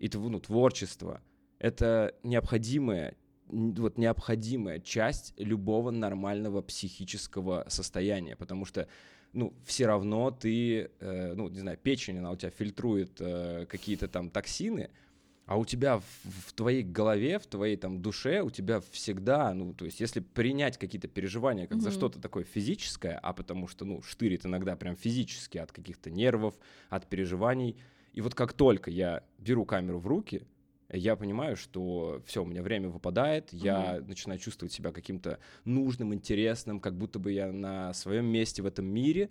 и ну, творчество — это необходимая вот необходимая часть любого нормального психического состояния, потому что ну, все равно ты, э, ну, не знаю, печень, она у тебя фильтрует э, какие-то там токсины, а у тебя в, в твоей голове, в твоей там душе, у тебя всегда, ну, то есть, если принять какие-то переживания как mm-hmm. за что-то такое физическое, а потому что, ну, штырит иногда прям физически от каких-то нервов, от переживаний, и вот как только я беру камеру в руки, я понимаю, что все, у меня время выпадает, mm-hmm. я начинаю чувствовать себя каким-то нужным, интересным, как будто бы я на своем месте в этом мире.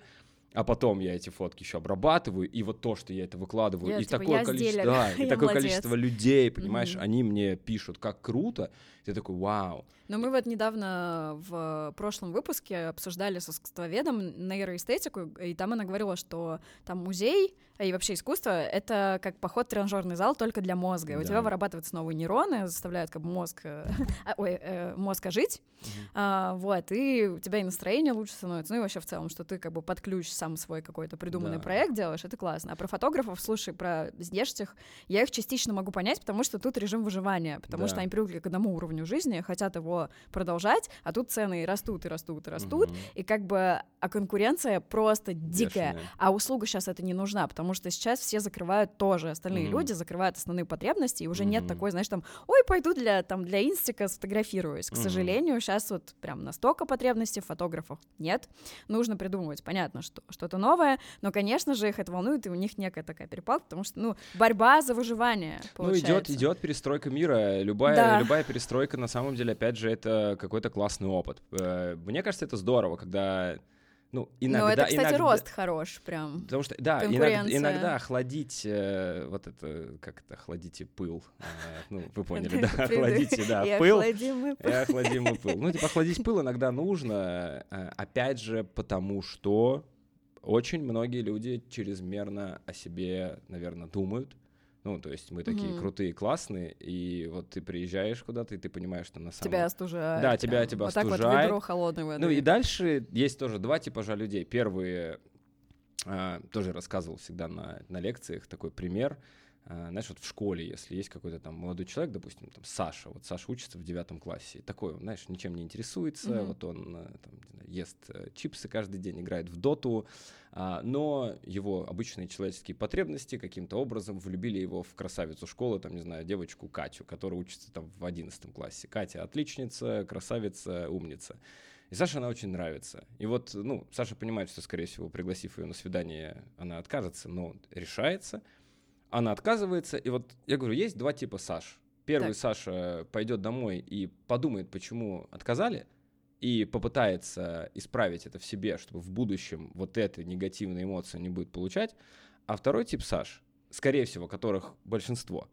а потом я эти фотки еще обрабатываю, и вот то, что я это выкладываю, Я, и типа, такое я количество, да, и я такое молодец. количество людей, понимаешь, Мгм. они мне пишут, как круто, ты такой, вау, Но мы вот недавно в прошлом выпуске обсуждали с искусствоведом нейроэстетику, и там она говорила, что там музей и вообще искусство — это как поход в тренажерный зал только для мозга. И У Да. тебя вырабатываются новые нейроны, заставляют как бы мозг, э, а, ой, э, мозг ожить, А, вот, и у тебя и настроение лучше становится, ну и вообще в целом, что ты как бы под ключ сам свой какой-то придуманный Да. проект делаешь, это классно. А про фотографов, слушай, про здешних, я их частично могу понять, потому что тут режим выживания, потому Да. что они привыкли к одному уровню жизни, хотят его продолжать, а тут цены и растут, и растут, и растут, Мгм. и как бы, а конкуренция просто дикая. Бешеная. А услуга сейчас это не нужна, потому что сейчас все закрывают тоже, остальные Мгм. люди закрывают основные потребности, и уже нет Мгм. такой, знаешь, там, ой, пойду для, там, для инстика сфотографируюсь. К Мгм. сожалению, сейчас вот прям настолько потребностей в фотографах нет. Нужно придумывать, понятно, что что-то новое, но, конечно же, их это волнует, и у них некая такая перепалка, потому что, ну, борьба за выживание Ну, идет, получается. идет перестройка мира. Любая, Да. любая перестройка, на самом деле, опять же, это какой-то классный опыт. Э, Мне кажется, это здорово, когда, ну, иногда... но это, кстати, иногда- рост хорош прям. Потому что, да, иногда, иногда охладить, э, вот это, как это, охладите пыл. э, ну, вы поняли, да, охладите, да, пыл. И охладимый пыл. Ну, типа, охладить пыл иногда нужно, э, опять же, потому что очень многие люди чрезмерно о себе, наверное, думают. Ну, то есть мы такие Мгм. крутые, классные, и вот ты приезжаешь куда-то, и ты понимаешь, что на самом Тебя остужает. Да, тебя- тебя вот так вот остужает. ведро холодной воды. ну и дальше есть тоже два типажа людей. Первые, а, тоже рассказывал всегда на, на лекциях такой пример. А, знаешь, вот в школе, если есть какой-то там молодой человек, допустим, там Саша, вот Саша учится в девятом классе, такой, знаешь, ничем не интересуется, Мгм. вот он э, там, знаю, ест э, чипсы каждый день, играет в доту, а, но его обычные человеческие потребности каким-то образом влюбили его в красавицу школы, там, не знаю, девочку Катю, которая учится там в одиннадцатом классе. Катя отличница, красавица, умница. И Саше она очень нравится. И вот, ну, Саша понимает, что, скорее всего, пригласив ее на свидание, она откажется, но решается. Она отказывается. И вот я говорю, есть два типа Саш. Первый Так. Саша пойдет домой и подумает, почему отказали, и попытается исправить это в себе, чтобы в будущем вот эта негативная эмоция не будет получать. А второй тип Саш, скорее всего, которых большинство,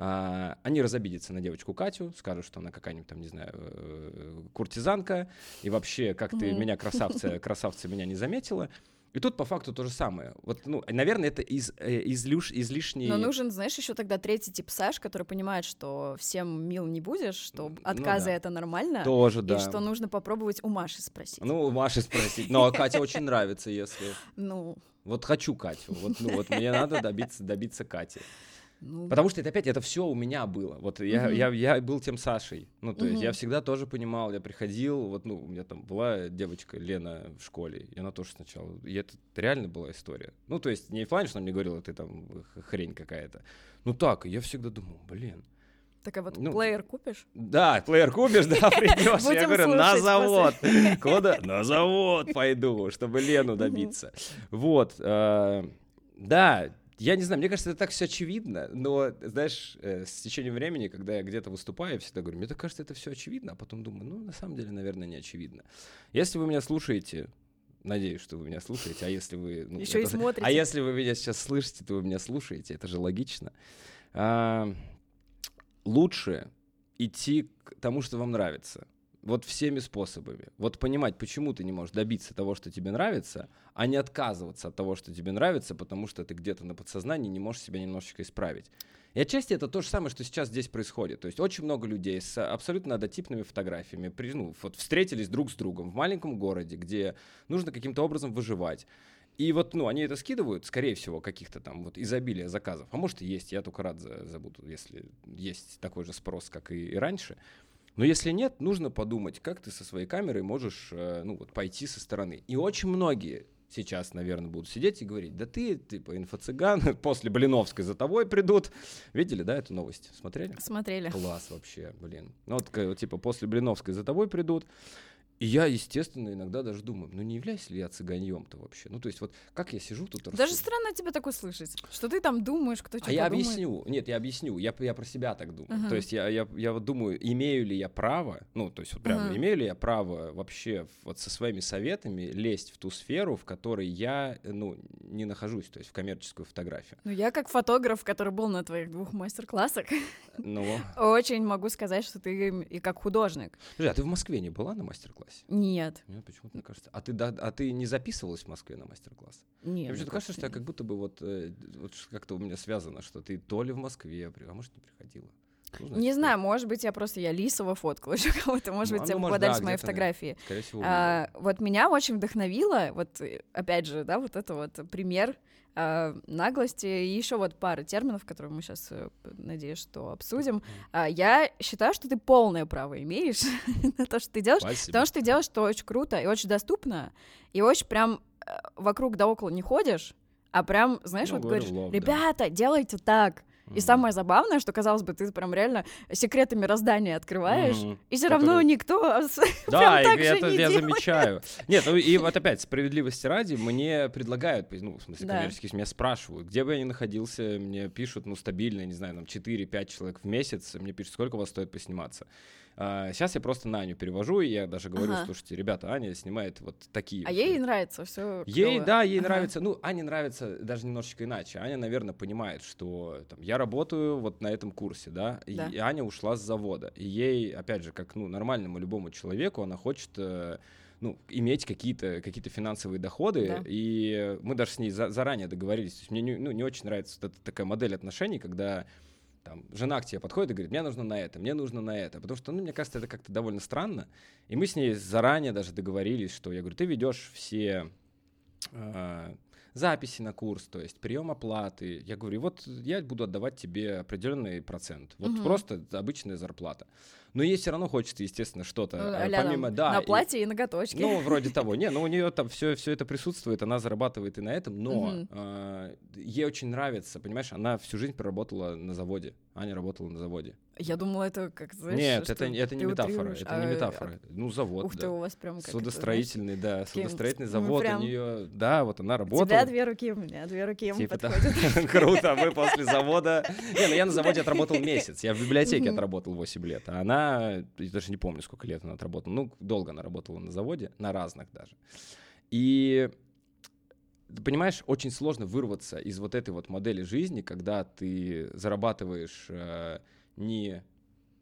а, они разобидятся на девочку Катю, скажут, что она какая-нибудь там, не знаю, э, куртизанка, и вообще, как ты меня, красавца, красавца, меня не заметила. И тут по факту то же самое. Вот, ну, наверное, это из, э, излюш, излишний... Но нужен, знаешь, еще тогда третий тип Саш, который понимает, что всем мил не будешь, что Ну отказы да. это нормально, Тоже, и да. что нужно попробовать у Маши спросить. Ну, у Маши спросить. Но Катя очень нравится, если... Ну, Вот хочу Катю. Вот, ну, вот мне надо добиться, добиться Кати. Ну, Потому что это опять, это все у меня было. Вот я, Мгм. я, я был тем Сашей. Ну, то есть Мгм. я всегда тоже понимал, я приходил, вот, ну, у меня там была девочка Лена в школе, и она тоже сначала, и это реально была история. Ну, то есть не в плане, что она мне говорила, ты там хрень какая-то. Ну так, я всегда думал, блин. так а вот ну, плеер купишь? Да, плеер купишь, да, придешь. Я говорю, на завод. Куда? На завод пойду, чтобы Лену добиться. Вот. э, Да, я не знаю, мне кажется, это так все очевидно, но, знаешь, э, с течением времени, когда я где-то выступаю, я всегда говорю, мне так кажется, это все очевидно, а потом думаю, ну, на самом деле, наверное, не очевидно. Если вы меня слушаете, надеюсь, что вы меня слушаете, а если вы... ну, Еще и это- смотрите. А если вы меня сейчас слышите, то вы меня слушаете, это же логично. А, лучше идти к тому, что вам нравится. Вот всеми способами. Вот понимать, почему ты не можешь добиться того, что тебе нравится, а не отказываться от того, что тебе нравится, потому что ты где-то на подсознании не можешь себя немножечко исправить. И отчасти это то же самое, что сейчас здесь происходит. То есть очень много людей с абсолютно однотипными фотографиями при- ну, вот встретились друг с другом в маленьком городе, где нужно каким-то образом выживать. И вот, ну, они это скидывают, скорее всего, каких-то там вот изобилия заказов. А может и есть, я только рад за, забуду, если есть такой же спрос, как и, и раньше. Но если нет, нужно подумать, как ты со своей камерой можешь, э, ну, вот пойти со стороны. И очень многие сейчас, наверное, будут сидеть и говорить, да ты, типа, инфо-цыган, после Блиновской за тобой придут. Видели, да, эту новость? Смотрели? Смотрели. Класс вообще, блин. Ну, вот, типа, после Блиновской за тобой придут. И я, естественно, иногда даже думаю, ну не являюсь ли я цыганьем-то вообще? Ну то есть вот как я сижу тут... Даже странно тебе такое слышать, что ты там думаешь, кто что А я объясню, нет, я объясню, я, я про себя так думаю. Uh-huh. То есть я, я, я вот думаю, имею ли я право, ну то есть вот прямо, uh-huh. имею ли я право вообще вот со своими советами лезть в ту сферу, в которой я, ну, не нахожусь, то есть в коммерческую фотографию. Ну я как фотограф, который был на твоих двух мастер-классах, ну. очень могу сказать, что ты и как художник. Подожди, а ты в Москве не была на мастер-классе? Мастер-классе? Нет. Нет, почему-то мне кажется. А ты, да, а ты не записывалась в Москве на мастер-класс? Нет. Мне кажется, что я как будто бы вот, э, вот как-то у меня связано, что ты то ли в Москве, а может, не приходила. Ну, не знаю, может быть, я просто я Лисова фоткала еще кого-то, может ну, быть, ну, попадались да, мои фотографии. Скорее всего. А, вот меня очень вдохновило, вот опять же, да, вот это вот пример наглости и еще вот пара терминов, которые мы сейчас, э, надеюсь, что обсудим. А, я считаю, что ты полное право имеешь на то, что ты делаешь, Спасибо. потому что ты делаешь что очень круто и очень доступно, и очень прям э, вокруг да около не ходишь, а прям, знаешь, ну, вот говоришь, love, ребята, да. делайте так, и самое забавное, что, казалось бы, ты прям реально секреты мироздания открываешь, mm-hmm. и все равно никто Да, так это я замечаю. Нет, ну и вот опять, справедливости ради, мне предлагают, ну, в смысле, коммерческие меня спрашивают, где бы я ни находился, мне пишут, ну, стабильно, не знаю, там, 4-5 человек в месяц, мне пишут, сколько у вас стоит посниматься. А, сейчас я просто на Аню перевожу, и я даже говорю, ага. слушайте, ребята, Аня снимает вот такие. А ей нравится все. Ей, да, ей ага. нравится. Ну, Ане нравится даже немножечко иначе. Аня, наверное, понимает, что там, я работаю вот на этом курсе, да, да. И, Аня ушла с завода. И ей, опять же, как ну, нормальному любому человеку, она хочет э, ну, иметь какие-то какие финансовые доходы, да. и мы даже с ней за, заранее договорились. То есть мне не, ну, не очень нравится вот эта такая модель отношений, когда там, жена к тебе подходит и говорит, мне нужно на это, мне нужно на это, потому что, ну, мне кажется, это как-то довольно странно, и мы с ней заранее даже договорились, что я говорю, ты ведешь все э, записи на курс, то есть прием оплаты, я говорю, вот я буду отдавать тебе определенный процент, вот угу. просто обычная зарплата. Но ей все равно хочется, естественно, что-то. А, помимо, да, на платье и, и ноготочки. Ну, вроде того. Не, ну у нее там все, все это присутствует, она зарабатывает и на этом, но угу. э, ей очень нравится, понимаешь, она всю жизнь проработала на заводе. Аня работала на заводе. Я думала, это как, знаешь, Нет, это, это не метафора, это а, не метафора. А, ну, завод, Ух да. ты, у вас прям как Судостроительный, это, да, судостроительный завод прям... у нее, да, вот она работала. У тебя две руки, у меня две руки ему типа подходят. Круто, мы после завода... Не, ну я на заводе отработал месяц, я в библиотеке отработал 8 лет, а она, я даже не помню, сколько лет она отработала, ну, долго она работала на заводе, на разных даже. И ты понимаешь, очень сложно вырваться из вот этой вот модели жизни, когда ты зарабатываешь э, не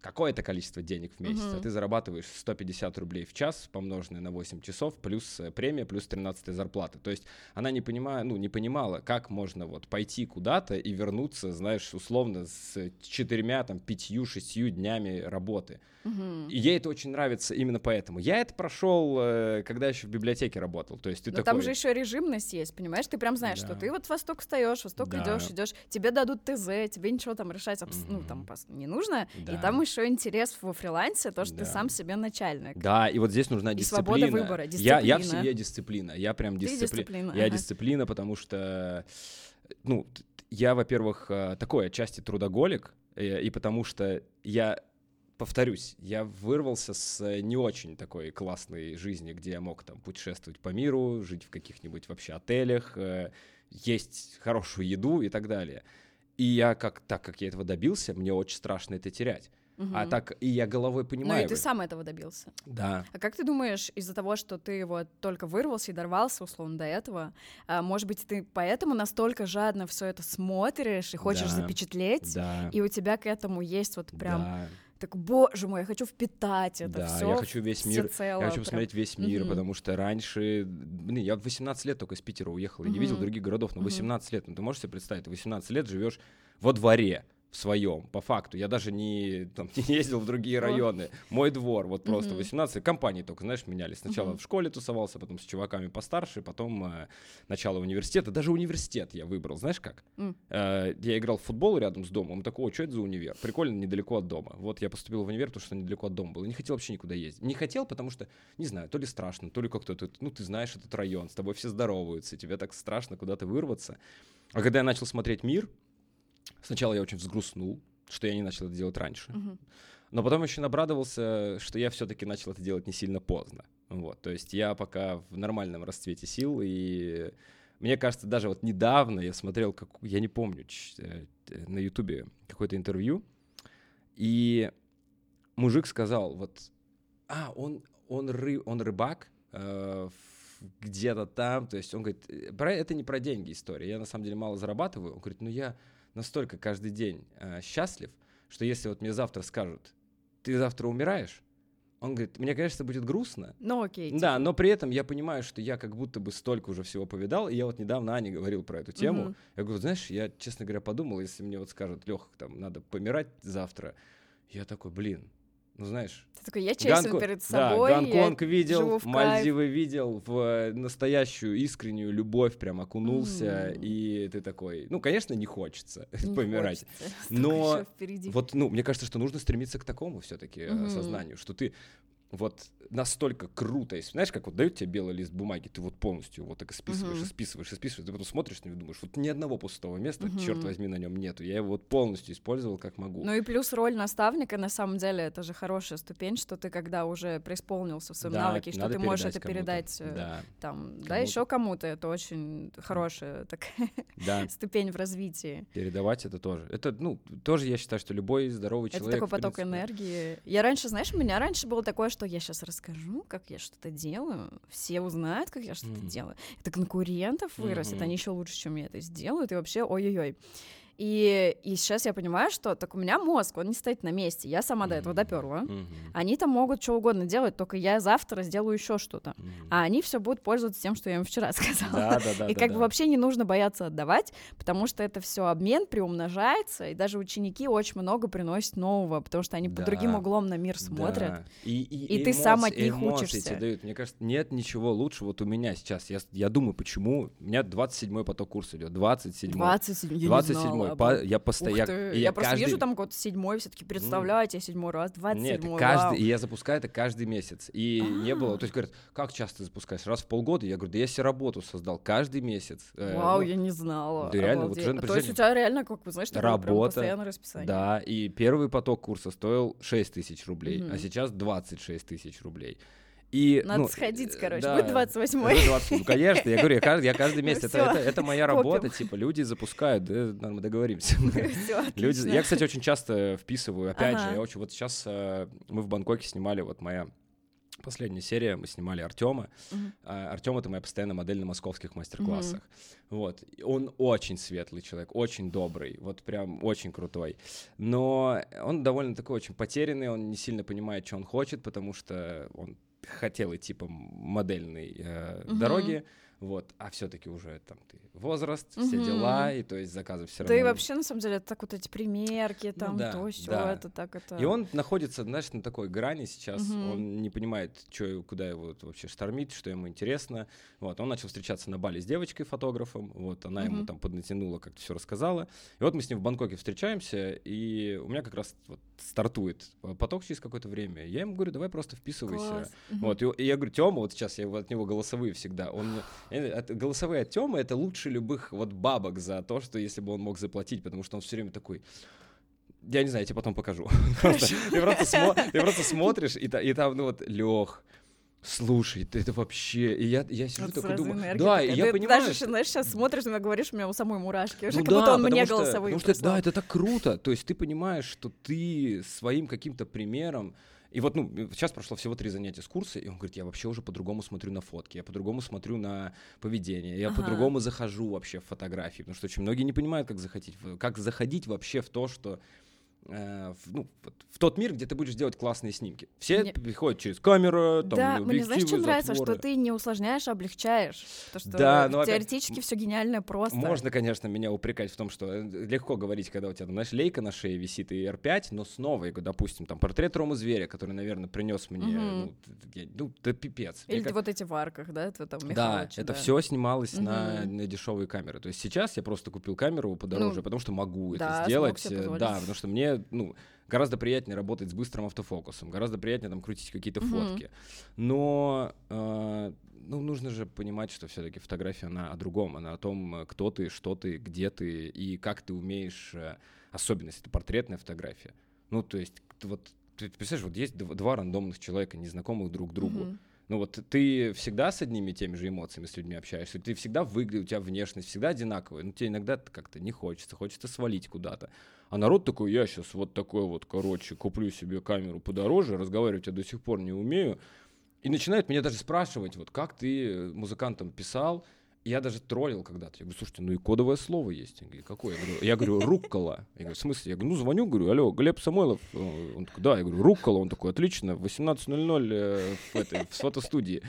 какое-то количество денег в месяц, uh-huh. а ты зарабатываешь 150 рублей в час, помноженное на 8 часов, плюс э, премия, плюс 13 зарплата. То есть она не, понимая, ну, не понимала, как можно вот пойти куда-то и вернуться, знаешь, условно с четырьмя, там, пятью, шестью днями работы. Uh-huh. И ей это очень нравится именно поэтому. Я это прошел, э, когда еще в библиотеке работал. То есть ты Но такой... там же еще режимность есть, понимаешь? Ты прям знаешь, да. что ты вот во сток встаешь, во сток да. идешь, идешь, тебе дадут ТЗ, тебе ничего там решать, абс... uh-huh. ну, там не нужно, да. и там еще еще интерес во фрилансе, то, что да. ты сам себе начальник. Да, и вот здесь нужна и дисциплина. свобода выбора, дисциплина. Я, я в себе дисциплина, я прям дисципли... дисциплина. Я ага. дисциплина, потому что, ну, я, во-первых, э, такой отчасти трудоголик, э, и потому что я повторюсь, я вырвался с не очень такой классной жизни, где я мог там путешествовать по миру, жить в каких-нибудь вообще отелях, э, есть хорошую еду и так далее. И я как так как я этого добился, мне очень страшно это терять. Угу. А так и я головой понимаю. Ну и ты сам этого добился. Да. А как ты думаешь, из-за того, что ты вот только вырвался и дорвался, условно, до этого, а, может быть, ты поэтому настолько жадно все это смотришь и хочешь да. запечатлеть, да. и у тебя к этому есть вот прям... Да так, боже мой, я хочу впитать это да, все. я хочу весь мир, я хочу посмотреть весь мир, mm потому что раньше, блин, я в 18 лет только из Питера уехал, mm-hmm. я не видел других городов, но 18 mm лет, ну ты можешь себе представить, ты 18 лет живешь во дворе, своем, по факту. Я даже не, там, не ездил в другие районы. Мой двор, вот просто mm-hmm. 18 компаний только, знаешь, менялись. Сначала mm-hmm. в школе тусовался, потом с чуваками постарше, потом э, начало университета. Даже университет я выбрал, знаешь как? Mm. Э, я играл в футбол рядом с домом, он такой, о, что это за универ? Прикольно, недалеко от дома. Вот я поступил в универ, потому что недалеко от дома был. И не хотел вообще никуда ездить. Не хотел, потому что, не знаю, то ли страшно, то ли как-то, ну, ты знаешь этот район, с тобой все здороваются, тебе так страшно куда-то вырваться. А когда я начал смотреть мир, Сначала я очень взгрустнул, что я не начал это делать раньше. Угу. Но потом еще обрадовался, что я все-таки начал это делать не сильно поздно. Вот, то есть я пока в нормальном расцвете сил, и мне кажется, даже вот недавно я смотрел, как, я не помню, э, на Ютубе какое-то интервью, и мужик сказал, вот, а, он, он, ры, он рыбак, э, где-то там, то есть он говорит, «Э, про, это не про деньги история, я на самом деле мало зарабатываю, он говорит, ну я настолько каждый день э, счастлив, что если вот мне завтра скажут, ты завтра умираешь, он говорит, мне, конечно, будет грустно. Ну, окей. Типа. Да, но при этом я понимаю, что я как будто бы столько уже всего повидал. И я вот недавно Ане говорил про эту тему. Угу. Я говорю, знаешь, я, честно говоря, подумал, если мне вот скажут, Лех, там, надо помирать завтра, я такой, блин, ну знаешь. Ты такой, я честен Гонко... перед собой. Да, Гонконг видел, Мальдивы видел, в э, настоящую искреннюю любовь прям окунулся, mm. и ты такой, ну, конечно, не хочется не помирать, хочется. но вот, ну, мне кажется, что нужно стремиться к такому все-таки mm-hmm. осознанию, что ты вот настолько круто, если, знаешь, как вот дают тебе белый лист бумаги, ты вот полностью вот так и списываешь, uh-huh. и списываешь, и списываешь, ты потом смотришь на него и думаешь, вот ни одного пустого места, uh-huh. черт возьми, на нем нету, я его вот полностью использовал как могу. Ну и плюс роль наставника, на самом деле, это же хорошая ступень, что ты когда уже преисполнился в своем да, навыке, что ты можешь это передать э, да. там, кому-то. да, еще кому-то, это очень хорошая такая да. ступень в развитии. Передавать это тоже. Это, ну, тоже я считаю, что любой здоровый человек... Это такой поток энергии. Я раньше, знаешь, у меня раньше было такое, что я сейчас расскажу, как я что-то делаю, все узнают, как я что-то mm-hmm. делаю. Это конкурентов вырастет, mm-hmm. они еще лучше, чем я это сделают, и вообще ой-ой-ой. И, и сейчас я понимаю, что так у меня мозг, он не стоит на месте. Я сама mm-hmm. до этого доперла. Mm-hmm. Они там могут что угодно делать, только я завтра сделаю еще что-то. Mm-hmm. А они все будут пользоваться тем, что я им вчера сказала. Да, да, да, и как да, бы да. вообще не нужно бояться отдавать, потому что это все обмен приумножается, и даже ученики очень много приносят нового, потому что они да. под другим углом на мир смотрят. Да. И, и, и, и ты сам от них эмоции учишься. Дают. Мне кажется, нет ничего лучше. Вот у меня сейчас, я, я думаю, почему. У меня 27-й поток курса идет. 27-й. 27-й. 27-й. Я постоянно постоянно. Я, я просто каждый... вижу там год седьмой, все-таки представляете, седьмой раз, двадцать седьмой. Нет, каждый, и я запускаю это каждый месяц. И А-а-а. не было, то есть говорят, как часто запускаешь? Раз в полгода? Я говорю, да я себе работу создал каждый месяц. Э, Вау, ну, я не знала. Да реально, вот уже, а, То есть у тебя реально, как вы знаешь, работа, постоянное расписание. Да, и первый поток курса стоил 6 тысяч рублей, а сейчас 26 тысяч рублей. И, Надо ну, сходить, короче, да, будет 28-й. 20, ну, конечно, я говорю, я каждый, я каждый месяц, это, это, это моя работа, типа, люди запускают, да, мы договоримся. люди, я, кстати, очень часто вписываю, опять ага. же, я очень, вот сейчас э, мы в Бангкоке снимали, вот моя последняя серия, мы снимали Артема. Uh-huh. А, Артем это моя постоянная модель на московских мастер-классах. Uh-huh. Вот. Он очень светлый человек, очень добрый, вот прям очень крутой. Но он довольно такой очень потерянный, он не сильно понимает, что он хочет, потому что он хотел идти по модельной э, угу. дороге, вот, а все-таки уже там ты возраст, угу. все дела, и то есть заказы все равно. Да и вообще, на самом деле, это так вот эти примерки, ну там, ну, да, то, все, да. это так, это... И он находится, знаешь, на такой грани сейчас, угу. он не понимает, что, куда его вообще штормить, что ему интересно, вот, он начал встречаться на Бали с девочкой-фотографом, вот, она угу. ему там поднатянула, как-то все рассказала, и вот мы с ним в Бангкоке встречаемся, и у меня как раз вот стартует поток через какое-то время, я ему говорю, давай просто вписывайся, Класс. вот, и, и я говорю, Тёма, вот сейчас я от него голосовые всегда, он голосовые от Тёмы это лучше любых вот бабок за то, что если бы он мог заплатить, потому что он все время такой, я не знаю, я тебе потом покажу. Ты просто смотришь, и там, ну вот, Лех, Слушай, ты это вообще... И я, я сижу такой думаю... Да, и я понимаю... Даже, знаешь, сейчас смотришь на меня, говоришь, у меня у самой мурашки. Уже ну как да, будто он мне что, голосовые потому что, Да, это так круто. То есть ты понимаешь, что ты своим каким-то примером и вот, ну, сейчас прошло всего три занятия с курса, и он говорит, я вообще уже по-другому смотрю на фотки, я по-другому смотрю на поведение, я ага. по-другому захожу вообще в фотографии, потому что очень многие не понимают, как заходить, как заходить вообще в то, что Э, в, ну, в тот мир, где ты будешь делать классные снимки. Все мне... приходят через камеру, там, Да, мне знаешь, что нравится, что ты не усложняешь, а облегчаешь. То, что да, но теоретически опять... все гениально просто. Можно, конечно, меня упрекать в том, что э, легко говорить, когда у тебя, знаешь, лейка на шее висит и R5, но снова, допустим, там портрет Рома Зверя, который, наверное, принес мне, угу. ну, ну, да пипец. Или как... вот эти в арках, да, это там Да, это да. все снималось угу. на, на дешевые камеры. То есть сейчас я просто купил камеру подороже, ну, потому что могу да, это сделать. Э, да, потому что мне ну, гораздо приятнее работать с быстрым автофокусом, гораздо приятнее там крутить какие-то mm-hmm. фотки. Но э, ну, нужно же понимать, что все-таки фотография, она о другом, она о том, кто ты, что ты, где ты и как ты умеешь, э, особенность, это портретная фотография. Ну, то есть, вот, ты представляешь, вот есть два рандомных человека, незнакомых друг другу, mm-hmm Ну вот ты всегда с одними и теми же эмоциями с людьми общаешься, ты всегда выглядишь, у тебя внешность всегда одинаковая, но тебе иногда как-то не хочется, хочется свалить куда-то. А народ такой, я сейчас вот такой вот, короче, куплю себе камеру подороже, разговаривать я до сих пор не умею. И начинают меня даже спрашивать, вот как ты музыкантам писал, я даже троллил когда-то. Я говорю, слушайте, ну и кодовое слово есть. Он говорит, какое? Я говорю, я говорю руккола. Я говорю, в смысле? Я говорю, ну звоню, говорю, алло, Глеб Самойлов. Он такой, да. Я говорю, руккола. Он такой, отлично, в 18.00 э, в, этой, в фотостудии.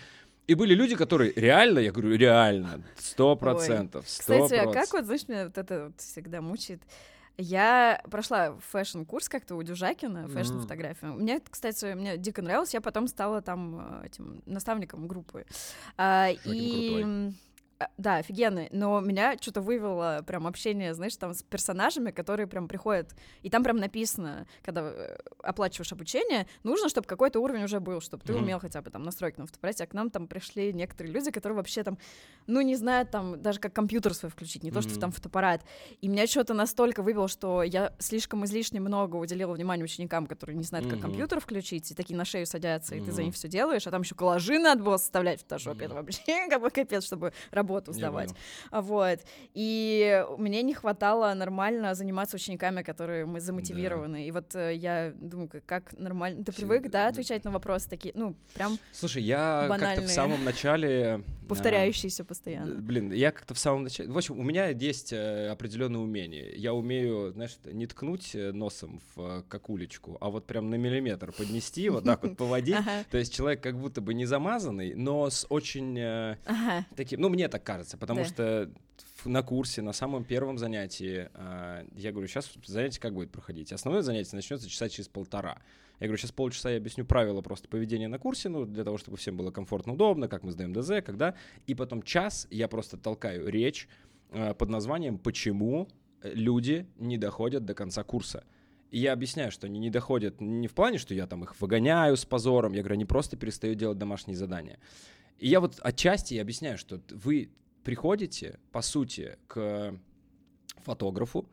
И были люди, которые реально, я говорю, реально, сто процентов, Кстати, а как вот, знаешь, меня вот это вот всегда мучает? Я прошла fashion-курс как-то у Дюжакина, fashion-фотография. Mm. Мне, кстати, мне дико нравилось. Я потом стала там э, этим наставником группы. А, и... Крутой. А, да, офигенный, но меня что-то вывело прям общение, знаешь, там с персонажами, которые прям приходят, и там прям написано, когда э, оплачиваешь обучение, нужно, чтобы какой-то уровень уже был, чтобы ты mm-hmm. умел хотя бы там настройки на фотоаппарате, а к нам там пришли некоторые люди, которые вообще там, ну, не знают там даже как компьютер свой включить, не mm-hmm. то, что там фотоаппарат, и меня что-то настолько вывело, что я слишком излишне много уделила внимания ученикам, которые не знают, как mm-hmm. компьютер включить, и такие на шею садятся, и ты за них все делаешь, а там еще коллажи надо было составлять в фотошопе, это вообще как бы капец, чтобы работу сдавать. Вот. И мне не хватало нормально заниматься учениками, которые мы замотивированы. Да. И вот э, я думаю, как нормально. Ты привык, да, отвечать на вопросы такие, ну, прям. Слушай, я как-то в самом начале. Повторяющиеся постоянно. Блин, я как-то в самом начале. В общем, у меня есть э, определенные умения. Я умею, знаешь, не ткнуть э, носом в какулечку, а вот прям на миллиметр поднести, вот так вот поводить. То есть человек как будто бы не замазанный, но с очень таким, ну, мне так кажется, потому да. что на курсе, на самом первом занятии, э, я говорю, сейчас занятие как будет проходить? Основное занятие начнется часа через полтора. Я говорю, сейчас полчаса я объясню правила просто поведения на курсе, ну, для того, чтобы всем было комфортно, удобно, как мы сдаем ДЗ, когда. И потом час я просто толкаю речь э, под названием «Почему люди не доходят до конца курса». И я объясняю, что они не доходят не в плане, что я там их выгоняю с позором, я говорю, они просто перестают делать домашние задания. И я вот отчасти объясняю, что вы приходите, по сути, к фотографу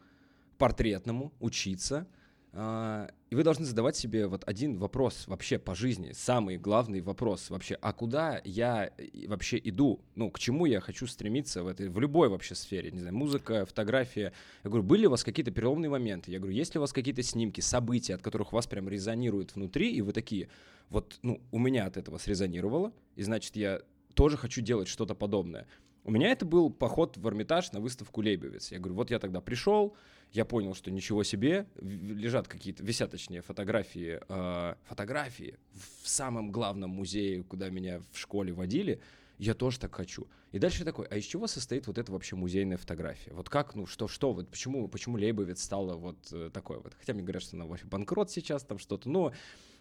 портретному учиться, э, и вы должны задавать себе вот один вопрос вообще по жизни, самый главный вопрос вообще, а куда я вообще иду, ну, к чему я хочу стремиться в этой, в любой вообще сфере, не знаю, музыка, фотография. Я говорю, были у вас какие-то переломные моменты? Я говорю, есть ли у вас какие-то снимки, события, от которых вас прям резонирует внутри, и вы такие, вот, ну, у меня от этого срезонировало, и значит, я тоже хочу делать что-то подобное. У меня это был поход в Эрмитаж на выставку Лейбовец. Я говорю, вот я тогда пришел, я понял, что ничего себе, лежат какие-то, висят точнее фотографии, э, фотографии в самом главном музее, куда меня в школе водили, я тоже так хочу. И дальше такой, а из чего состоит вот эта вообще музейная фотография? Вот как, ну что, что, вот почему, почему Лейбовец стала вот э, такой вот? Хотя мне говорят, что она вообще банкрот сейчас, там что-то, но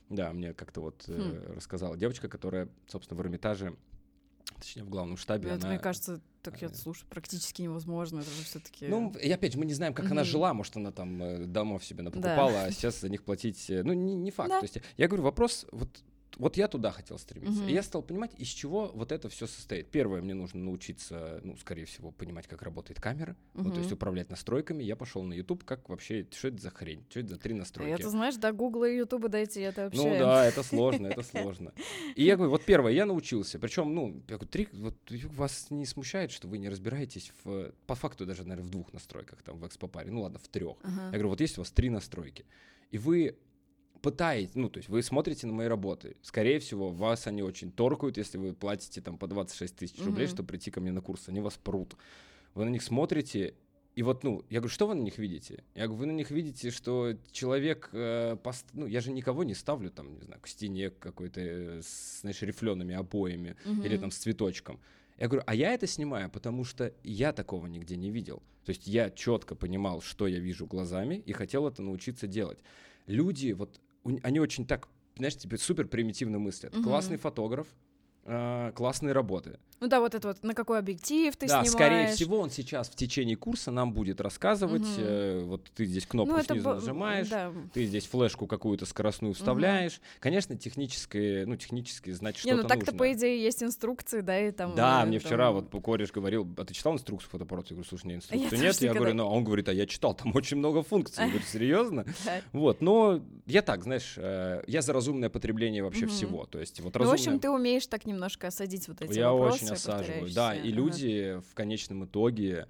да, мне как-то вот э, хм. рассказала девочка, которая, собственно, в Эрмитаже точнее, в главном штабе. Это, она... мне кажется, так я слушаю, практически невозможно. Это же все-таки. Ну, и опять же, мы не знаем, как mm-hmm. она жила. Может, она там э, домов себе напокупала, да. а сейчас за них платить. Э, ну, не, не факт. Да. То есть, я говорю, вопрос, вот вот я туда хотел стремиться. Угу. И я стал понимать, из чего вот это все состоит. Первое, мне нужно научиться, ну, скорее всего, понимать, как работает камера, угу. ну, то есть управлять настройками. Я пошел на YouTube, как вообще, что это за хрень, что это за три настройки. Это, знаешь, до Гугла и Ютуба дойти, это вообще... Ну да, это сложно, это сложно. И я говорю, вот первое, я научился. Причем, ну, я говорю, три, вот вас не смущает, что вы не разбираетесь в, по факту даже, наверное, в двух настройках, там, в экспопаре, ну ладно, в трех. Я говорю, вот есть у вас три настройки, и вы пытаетесь, ну, то есть вы смотрите на мои работы. Скорее всего, вас они очень торкают, если вы платите там по 26 тысяч рублей, mm-hmm. чтобы прийти ко мне на курс. Они вас прут. Вы на них смотрите, и вот, ну, я говорю, что вы на них видите? Я говорю, вы на них видите, что человек, э, пост... ну, я же никого не ставлю там, не знаю, к стене какой-то, э, с, знаешь, рифлеными обоями mm-hmm. или там с цветочком. Я говорю, а я это снимаю, потому что я такого нигде не видел. То есть я четко понимал, что я вижу глазами, и хотел это научиться делать. Люди, вот они очень так, знаешь, тебе супер примитивно мыслят. Угу. Классный фотограф, э, классные работы. Ну да, вот это вот, на какой объектив ты да, снимаешь. скорее всего, он сейчас в течение курса нам будет рассказывать. Мгм. э, вот ты здесь кнопку Ну, снизу бо- нажимаешь, Да. ты здесь флешку какую-то скоростную вставляешь. Конечно, техническое, ну, технически знать Не, что-то ну так-то, по идее, есть инструкции, да, и там... Да, э, мне там- вчера вот кореш говорил, а ты читал инструкцию фотоаппарата? Я говорю, слушай, не инструкции тоже нет. Я никогда- говорю, ну, а он говорит, а я читал, там очень много функций. Я говорю, серьезно? Да. Вот, но я так, знаешь, э, я за разумное потребление вообще всего. То есть вот Ну, в разумное... общем, ты умеешь так немножко осадить вот эти Я вопросы. очень повторяющиеся. да, и Ага. люди в конечном итоге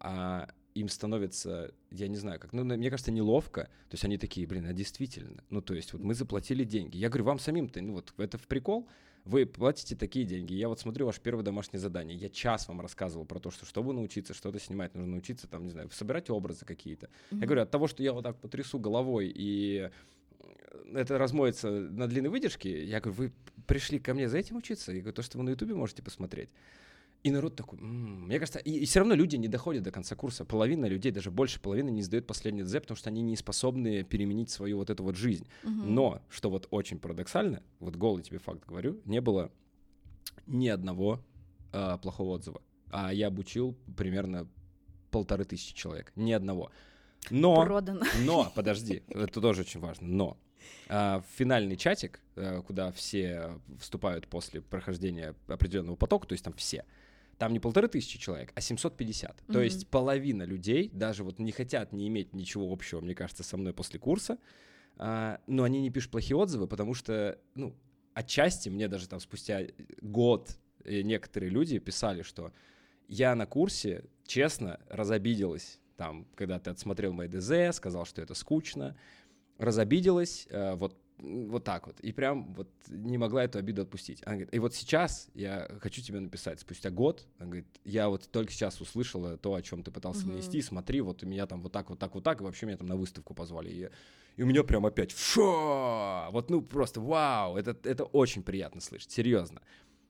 а, им становится, я не знаю, как, ну, мне кажется, неловко. То есть они такие, блин, а действительно, ну, то есть вот мы заплатили деньги. Я говорю, вам самим-то, ну, вот это в прикол, вы платите такие деньги. Я вот смотрю ваше первое домашнее задание. Я час вам рассказывал про то, что чтобы научиться что-то снимать, нужно научиться, там, не знаю, собирать образы какие-то. Мгм. Я говорю, от того, что я вот так потрясу головой и это размоется на длинной выдержке, я говорю, вы пришли ко мне за этим учиться? Я говорю, то, что вы на Ютубе можете посмотреть. И народ такой, «М». мне кажется, и, все равно люди не доходят до конца курса. Половина людей, даже больше половины, не сдают последний ДЗ, потому что они не способны переменить свою вот эту вот жизнь. Мгм. Но, что вот очень парадоксально, вот голый тебе факт говорю, не было ни одного а, плохого отзыва. А я обучил примерно полторы тысячи человек. Ни одного. Но... Продано. Но, подожди, это тоже очень важно, но а, в финальный чатик, э, куда все вступают после прохождения определенного потока, то есть там все, там не полторы тысячи человек, а 750. То Мгм. есть половина людей даже вот не хотят не иметь ничего общего, мне кажется, со мной после курса, а, но они не пишут плохие отзывы, потому что, ну, отчасти мне даже там спустя год э, некоторые люди писали, что я на курсе, честно, разобиделась, там, когда ты отсмотрел мои ДЗ, сказал, что это скучно, разобиделась, э, вот, вот так вот, и прям вот не могла эту обиду отпустить. Она говорит, и вот сейчас я хочу тебе написать, спустя год, она говорит, я вот только сейчас услышала то, о чем ты пытался Мгм. нанести, смотри, вот у меня там вот так, вот так, вот так, и вообще меня там на выставку позвали, и, и у меня прям опять шо, вот ну просто вау, это, это очень приятно слышать, серьезно.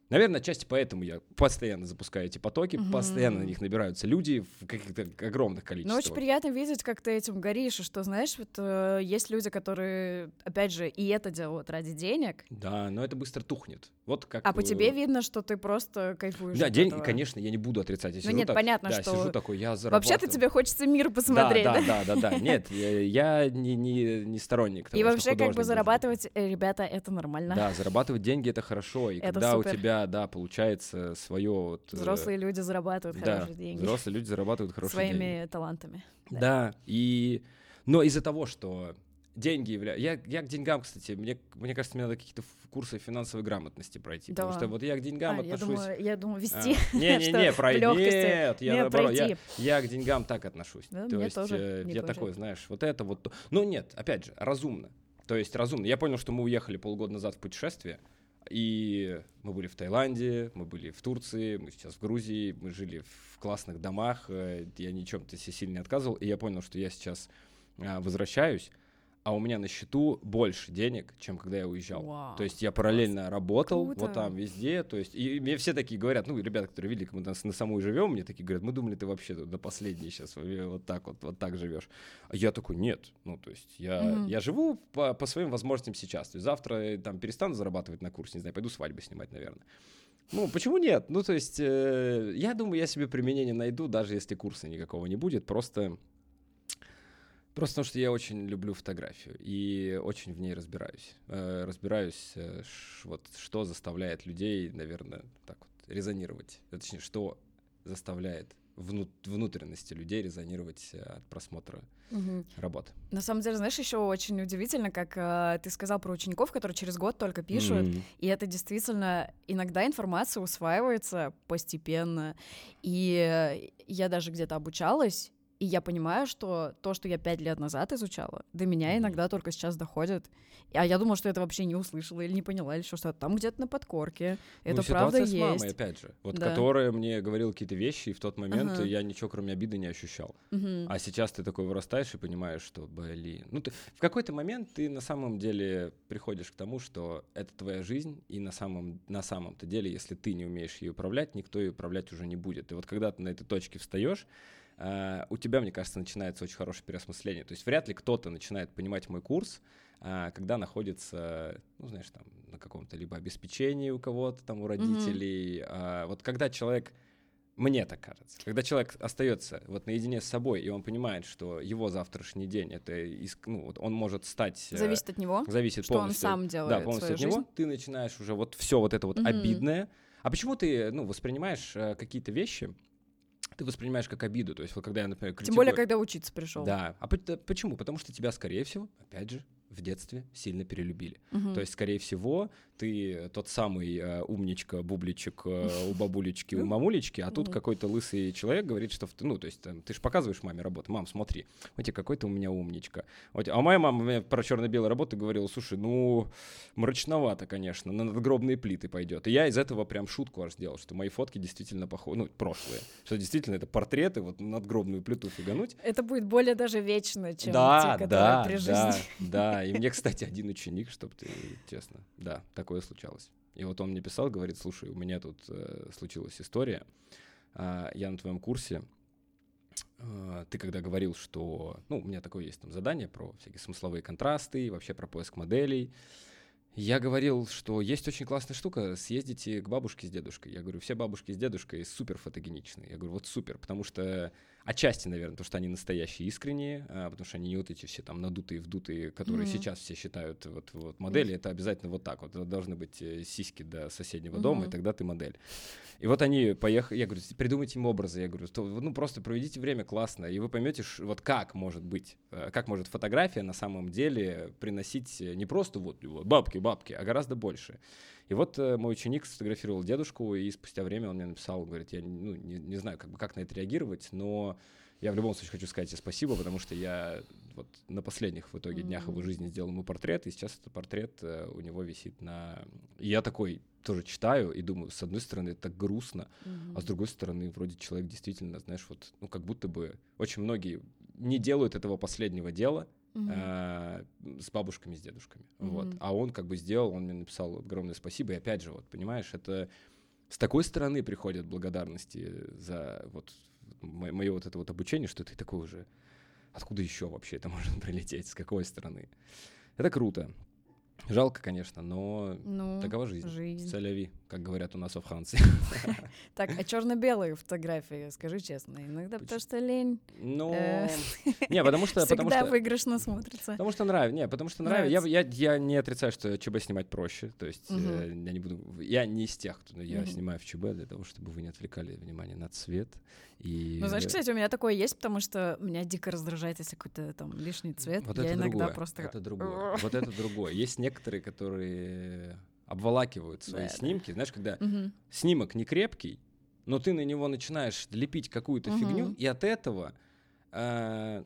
Наверное, отчасти поэтому я постоянно запускаю эти потоки, Мгм. постоянно на них набираются люди в каких-то огромных Ну, количествах. очень приятно видеть, как ты этим горишь, и что, знаешь, вот э, есть люди, которые, опять же, и это делают ради денег, Да, но это быстро тухнет. Вот как. а по э, тебе видно, что ты просто кайфуешь Да, этого. конечно, я не буду отрицать. Я Ну нет, так- понятно, да, что сижу такой, я зарабатываю. Вообще-то тебе хочется мир посмотреть, да? да? Да, да, да. Нет, я, я не, не, не сторонник того, И вообще, как бы зарабатывать, э, ребята, это нормально. Да, зарабатывать деньги это хорошо. И когда у тебя, да, получается свое вот. э, Взрослые люди зарабатывают да, хорошие деньги Взрослые люди зарабатывают хорошие своими деньги. талантами. Да. да. и. Но из-за того, что деньги являются. Я, я к деньгам, кстати, мне, мне кажется, мне надо какие-то курсы финансовой грамотности пройти. Потому Да. что вот я к деньгам А, я отношусь. думаю, я думаю, А, вести. Не-не-не, что пройти. Нет, я Не, наоборот, я, я к деньгам так отношусь. Да, То есть тоже э, я такой, знаешь, вот это вот. Ну нет, опять же, разумно. То есть разумно. Я понял, что мы уехали полгода назад в путешествие, и мы были в Таиланде, мы были в Турции, мы сейчас в Грузии, мы жили в классных домах, э, я ни чем-то себе сильно не отказывал, и я понял, что я сейчас а, возвращаюсь, а у меня на счету больше денег, чем когда я уезжал. Вау. То есть я параллельно работал Круто. вот там везде, то есть и мне все такие говорят, ну ребята, которые видели, как мы на самой живем, мне такие говорят, мы думали, ты вообще до последней сейчас вот так вот вот так живешь. А я такой, нет, ну то есть я Мгм. я живу по, по своим возможностям сейчас. То есть завтра э, там перестану зарабатывать на курсе, не знаю, пойду свадьбы снимать, наверное. Ну, почему нет? Ну, то есть, э, я думаю, я себе применение найду, даже если курса никакого не будет. Просто Просто потому что я очень люблю фотографию и очень в ней разбираюсь. Э, разбираюсь, э, вот что заставляет людей, наверное, так вот резонировать. Э, Точнее, что заставляет вну- внутренности людей резонировать от просмотра Мгм. работы. На самом деле, знаешь, еще очень удивительно, как э, ты сказал про учеников, которые через год только пишут, М. и это действительно иногда информация усваивается постепенно. И я даже где-то обучалась, и я понимаю, что то, что я пять лет назад изучала, до меня иногда только сейчас доходит. А я думала, что это вообще не услышала или не поняла, или что-то там где-то на подкорке. Ну, Это правда ситуация с мамой, есть. опять же, вот Да. которая мне говорила какие-то вещи, и в тот момент Ага. я ничего, кроме обиды, не ощущал. Мгм. А сейчас ты такой вырастаешь и понимаешь, что, блин, ну ты в какой-то момент ты на самом деле приходишь к тому, что это твоя жизнь, и на самом на самом-то деле, если ты не умеешь ее управлять, никто ее управлять уже не будет. И вот когда ты на этой точке встаешь, у тебя, мне кажется, начинается очень хорошее переосмысление. То есть вряд ли кто-то начинает понимать мой курс, а, когда находится, ну, знаешь, там, на каком-то либо обеспечении у кого-то, там, у родителей. Mm-hmm. Вот когда человек мне так кажется. Когда человек остается вот наедине с собой, и он понимает, что его завтрашний день это ну, вот он может стать. Э, зависит от него. Зависит что полностью. он сам делает. Да, полностью от жизнь. него. Ты начинаешь уже вот все вот это вот mm-hmm. обидное. А почему ты ну, воспринимаешь э, какие-то вещи? Ты воспринимаешь как обиду. То есть, вот когда я, например, критикую... Тем более, когда учиться пришел. Да. А почему? Потому что тебя, скорее всего, опять же, в детстве сильно перелюбили. Угу. То есть, скорее всего, ты тот самый э, умничка, бубличек э, у бабулечки, у мамулечки, а тут какой-то лысый человек говорит, что, ну, то есть, там, ты же показываешь маме работу, мам, смотри, вот какой-то у меня умничка. Вот, а моя мама мне про черно-белую работу говорила, слушай, ну, мрачновато, конечно, на надгробные плиты пойдет. И я из этого прям шутку аж сделал, что мои фотки действительно похожи, ну, прошлые, что действительно это портреты, вот надгробную плиту фигануть. Это будет более даже вечно, чем да, те, которые да, при жизни. Да, да, и мне, кстати, один ученик, чтобы ты, честно, да, такое случалось. И вот он мне писал, говорит, слушай, у меня тут э, случилась история, э, я на твоем курсе, э, ты когда говорил, что, ну, у меня такое есть там задание про всякие смысловые контрасты, вообще про поиск моделей, я говорил, что есть очень классная штука, съездите к бабушке с дедушкой. Я говорю, все бабушки с дедушкой супер фотогеничные. Я говорю, вот супер, потому что Отчасти, наверное, потому что они настоящие, искренние, а, потому что они не вот эти все там надутые, вдутые, которые mm-hmm. сейчас все считают вот, вот модели, mm-hmm. это обязательно вот так вот. Должны быть э, сиськи до соседнего mm-hmm. дома, и тогда ты модель. И вот они поехали, я говорю, придумайте им образы, я говорю, то, ну просто проведите время классно, и вы поймете, вот как может быть, э, как может фотография на самом деле приносить э, не просто вот бабки, бабки, а гораздо больше. И вот э, мой ученик сфотографировал дедушку, и спустя время он мне написал, говорит, я ну, не, не знаю, как, бы, как на это реагировать, но я в любом случае хочу сказать тебе спасибо, потому что я вот на последних в итоге днях его жизни сделал ему портрет, и сейчас этот портрет э, у него висит на... И я такой тоже читаю и думаю, с одной стороны, это грустно, mm-hmm. а с другой стороны, вроде человек действительно, знаешь, вот, ну, как будто бы очень многие не делают этого последнего дела, э, с бабушками, с дедушками. Mm-hmm. Вот. А он как бы сделал, он мне написал огромное спасибо. И опять же, вот, понимаешь, это с такой стороны приходят благодарности за вот мое вот это вот обучение, что ты такой уже... Откуда еще вообще это может прилететь? С какой стороны? Это круто. Жалко, конечно, но ну, такова жизнь. жизнь. Целяви, как говорят у нас во Франции. Так, а черно-белые фотографии, скажи честно, иногда потому что лень. Ну, э, не, потому что... Всегда выигрышно смотрится. Потому что нравится. Не, потому что нравится. Я, не отрицаю, что ЧБ снимать проще. То есть э, я не буду... Я не из тех, кто... Я снимаю в ЧБ для того, чтобы вы не отвлекали внимание на цвет. И... Ну, знаешь, кстати, у меня такое есть, потому что меня дико раздражает, если какой-то там лишний цвет. Вот я это иногда другое. просто... Это другое. Вот это другое. Есть некоторые, которые обволакивают свои да, снимки. Да. Знаешь, когда угу. снимок не крепкий, но ты на него начинаешь лепить какую-то угу. фигню, и от этого, э,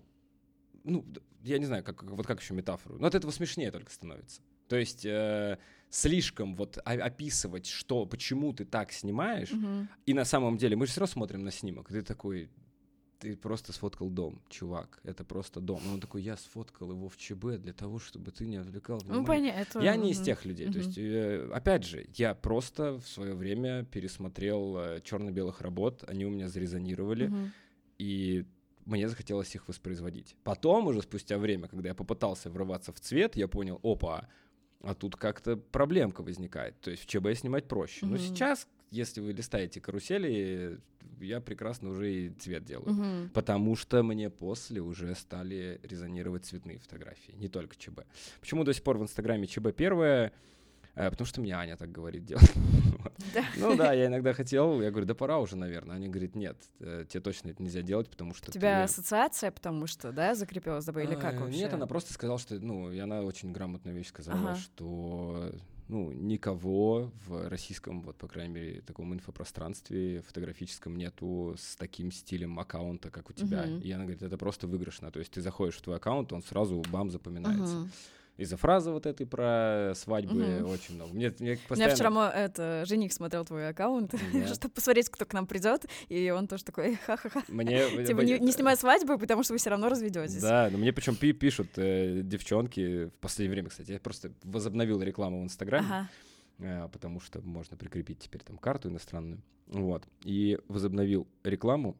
ну, я не знаю, как, вот как еще метафору, но от этого смешнее только становится. То есть э, слишком вот описывать, что, почему ты так снимаешь, угу. и на самом деле мы же все равно смотрим на снимок, и ты такой, ты просто сфоткал дом, чувак, это просто дом. И он такой, я сфоткал его в ЧБ для того, чтобы ты не отвлекал ну, внимание. Ну, понятно. Я не из тех людей. Mm-hmm. То есть, э, опять же, я просто в свое время пересмотрел э, черно-белых работ, они у меня зарезонировали, mm-hmm. и мне захотелось их воспроизводить. Потом, уже спустя время, когда я попытался врываться в цвет, я понял, опа, а тут как-то проблемка возникает. То есть в ЧБ снимать проще. Mm-hmm. Но сейчас, если вы листаете карусели, я прекрасно уже и цвет делаю. Угу. Потому что мне после уже стали резонировать цветные фотографии, не только ЧБ. Почему до сих пор в Инстаграме ЧБ первое? Э, потому что мне Аня так говорит делать. Да. Ну да, я иногда хотел, я говорю, да пора уже, наверное. Аня говорит, нет, э, тебе точно это нельзя делать, потому что... У тебя ассоциация, потому что, да, закрепилась за или как э, вообще? Нет, она просто сказала, что, ну, и она очень грамотную вещь сказала, что ну, никого в российском, вот, по крайней мере, таком инфопространстве фотографическом нету с таким стилем аккаунта, как у тебя. Uh-huh. И она говорит, это просто выигрышно. То есть ты заходишь в твой аккаунт, он сразу бам запоминается. Uh-huh из-за фразы вот этой про свадьбы угу. очень много. Мне, мне постоянно... Я вчера это, жених смотрел твой аккаунт, чтобы посмотреть, кто к нам придет, и он тоже такой ха-ха-ха. Мне... Типа не, не снимай свадьбы, потому что вы все равно разведетесь. Да, но мне причем пишут э, девчонки в последнее время, кстати, я просто возобновил рекламу в Инстаграме. Ага. Э, потому что можно прикрепить теперь там карту иностранную. Вот. И возобновил рекламу.